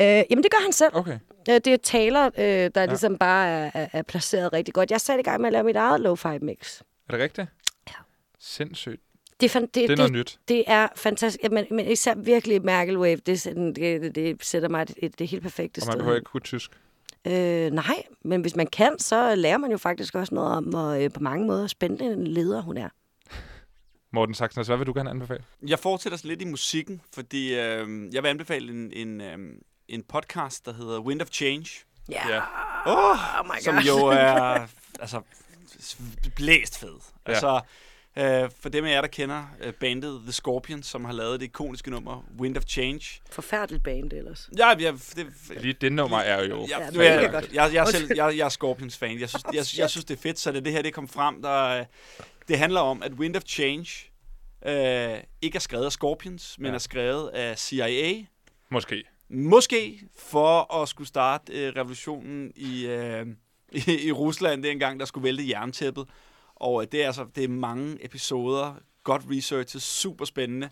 Speaker 2: Øh, jamen, det gør han selv.
Speaker 1: Okay.
Speaker 2: Øh, Det er taler, øh, der ja. ligesom bare er, er, er placeret rigtig godt. Jeg satte i gang med at lave mit eget lo-fi mix.
Speaker 1: Er det rigtigt?
Speaker 2: Ja.
Speaker 1: Sindssygt.
Speaker 2: Det er, fan, det,
Speaker 1: Det er
Speaker 2: det,
Speaker 1: noget nyt.
Speaker 2: det er fantastisk, Ja, men, men især virkelig Merkel Wave, det, det, det, det sætter mig et, et, det helt perfekte
Speaker 1: Og
Speaker 2: sted.
Speaker 1: man behøver ikke kunne tysk.
Speaker 2: Øh, nej, men hvis man kan, så lærer man jo faktisk også noget om, hvor øh, på mange måder spændende en leder hun er.
Speaker 1: Morten Saxnes, hvad vil du gerne anbefale?
Speaker 3: Jeg fortsætter lidt i musikken, fordi øh, jeg vil anbefale en, en, øh, en podcast, der hedder Wind of Change.
Speaker 2: Ja.
Speaker 1: Ja.
Speaker 3: Oh,
Speaker 2: Oh my
Speaker 3: som
Speaker 2: God.
Speaker 3: jo er altså, blæst fed. Ja. Altså, øh, for dem af jer, der kender øh, bandet The Scorpions, som har lavet det ikoniske nummer Wind of Change.
Speaker 2: Forfærdeligt band ellers.
Speaker 3: Ja, jeg, det,
Speaker 1: Lige det nummer er jo...
Speaker 3: Ja,
Speaker 2: Ja,
Speaker 3: ja,
Speaker 2: det er
Speaker 3: jeg,
Speaker 2: godt.
Speaker 3: jeg, jeg, er selv, jeg, jeg er Scorpions-fan. Jeg synes, jeg, jeg synes, det er fedt, så det, det her det kom frem. Der, øh, det handler om, at Wind of Change øh, ikke er skrevet af Scorpions, men
Speaker 1: Ja.
Speaker 3: er skrevet af CIA.
Speaker 1: Måske.
Speaker 3: Måske for at skulle starte øh, revolutionen i, øh, i, i Rusland, det engang, der skulle vælte jerntæppet. Og øh, det er altså det er mange episoder, godt researchet, super spændende,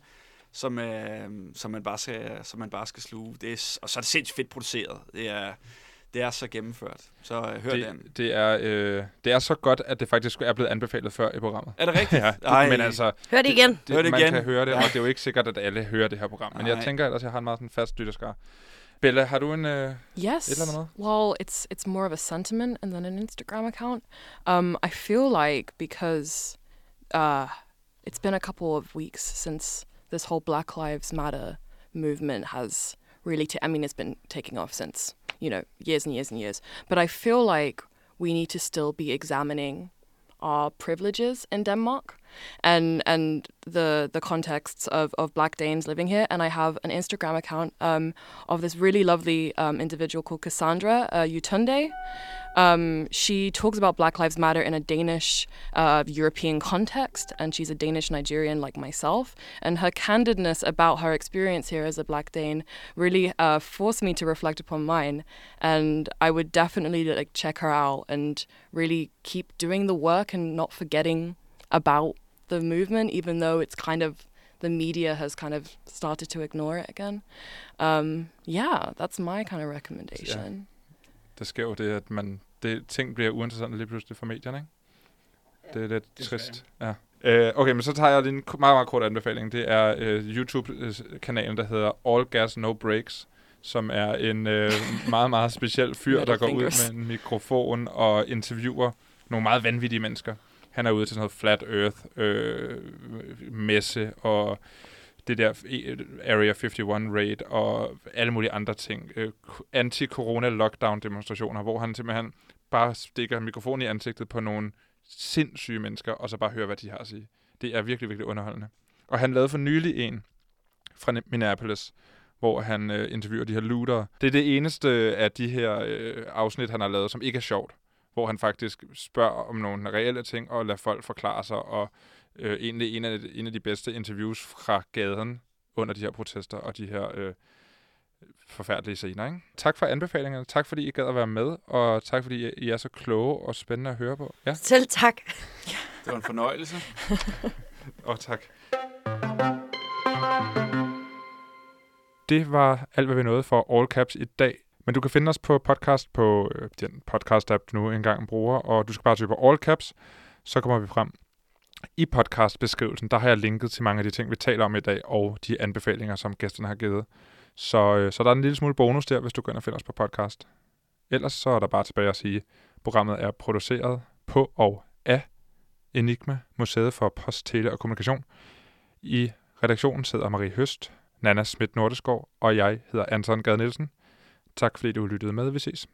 Speaker 3: som, øh, som, man bare skal, som man bare skal sluge. Det er, og så er det sindssygt fedt produceret. Det er, det er så gennemført. Så øh, hør den.
Speaker 1: Det, det, er, øh, det er så godt, at det faktisk er blevet anbefalet før i programmet.
Speaker 3: Er det rigtigt?
Speaker 1: Ja,
Speaker 3: Ej.
Speaker 1: men altså,
Speaker 2: Hør det igen.
Speaker 1: det,
Speaker 3: Hør det
Speaker 1: man
Speaker 3: igen.
Speaker 1: kan høre det, og det er jo ikke sikkert, at alle hører det her program. Men jeg
Speaker 3: Nej.
Speaker 1: tænker ellers, at jeg har en meget sådan fast lytterskar. Bella, har du en... Øh,
Speaker 4: Yes.
Speaker 1: eller andet?
Speaker 4: Well, it's it's more of a sentiment and then an Instagram account. Um, I feel like because uh, it's been a couple of weeks since this whole Black Lives Matter movement has really. ta- I mean, it's been taking off since you know years and years and years. But I feel like we need to still be examining our privileges in Denmark and and the the contexts of, of black Danes living here. And I have an Instagram account um, of this really lovely um, individual called Cassandra uh, Utunde. Um, she talks about Black Lives Matter in a Danish uh, European context, and she's a Danish Nigerian like myself. And her candidness about her experience here as a Black Dane really uh, forced me to reflect upon mine. And I would definitely like check her out and really keep doing the work and not forgetting about the movement, even though it's kind of the media has kind of started to ignore it again. Um, yeah, that's my kind of recommendation.
Speaker 1: det sker jo det, at man, det, ting bliver uinteressante lige pludselig for medierne, ikke? Det er lidt
Speaker 3: Desværre.
Speaker 1: trist. Ja. Øh, okay, men så tager jeg lige en meget, meget kort anbefaling. Det er øh, YouTube-kanalen, der hedder All Gas No Breaks, som er en øh, meget, meget speciel fyr, der går
Speaker 4: fingers.
Speaker 1: ud med en mikrofon og interviewer nogle meget vanvittige mennesker. Han er ude til sådan noget Flat Earth øh, messe og det der e, Area 51 raid og alle mulige andre ting. Øh, anti-corona lockdown demonstrationer, hvor han simpelthen bare stikker mikrofonen i ansigtet på nogle sindssyge mennesker, og så bare hører, hvad de har at sige. Det er virkelig, virkelig underholdende. Og han lavede for nylig en fra Minneapolis, hvor han øh, interviewer de her lootere. Det er det eneste af de her øh, afsnit, han har lavet, som ikke er sjovt. Hvor han faktisk spørger om nogle reelle ting, og lader folk forklare sig, og øh, egentlig en af, en af de bedste interviews fra gaden under de her protester, og de her øh, forfærdelige scener. Ikke? Tak for anbefalingerne. Tak fordi I gad at være med, og tak fordi I er så kloge og spændende at høre på. Ja,
Speaker 2: Selv tak.
Speaker 3: Det var en fornøjelse.
Speaker 1: og tak. Det var alt, hvad vi nåede for All Caps i dag. Men du kan finde os på podcast på øh, den podcast-app, du nu engang bruger, og du skal bare søge på All Caps, så kommer vi frem. I podcastbeskrivelsen, der har jeg linket til mange af de ting, vi taler om i dag, og de anbefalinger, som gæsterne har givet. Så, øh, så der er en lille smule bonus der, hvis du går ind og finder os på podcast. ellers så er der bare tilbage at sige, programmet er produceret på og af Enigma, Museet for Post, Tele og Kommunikation. I redaktionen sidder Marie Høst, Nana Schmidt Nordeskov og jeg hedder Anton Gade Nielsen. Tak fordi du lyttede med. Vi ses.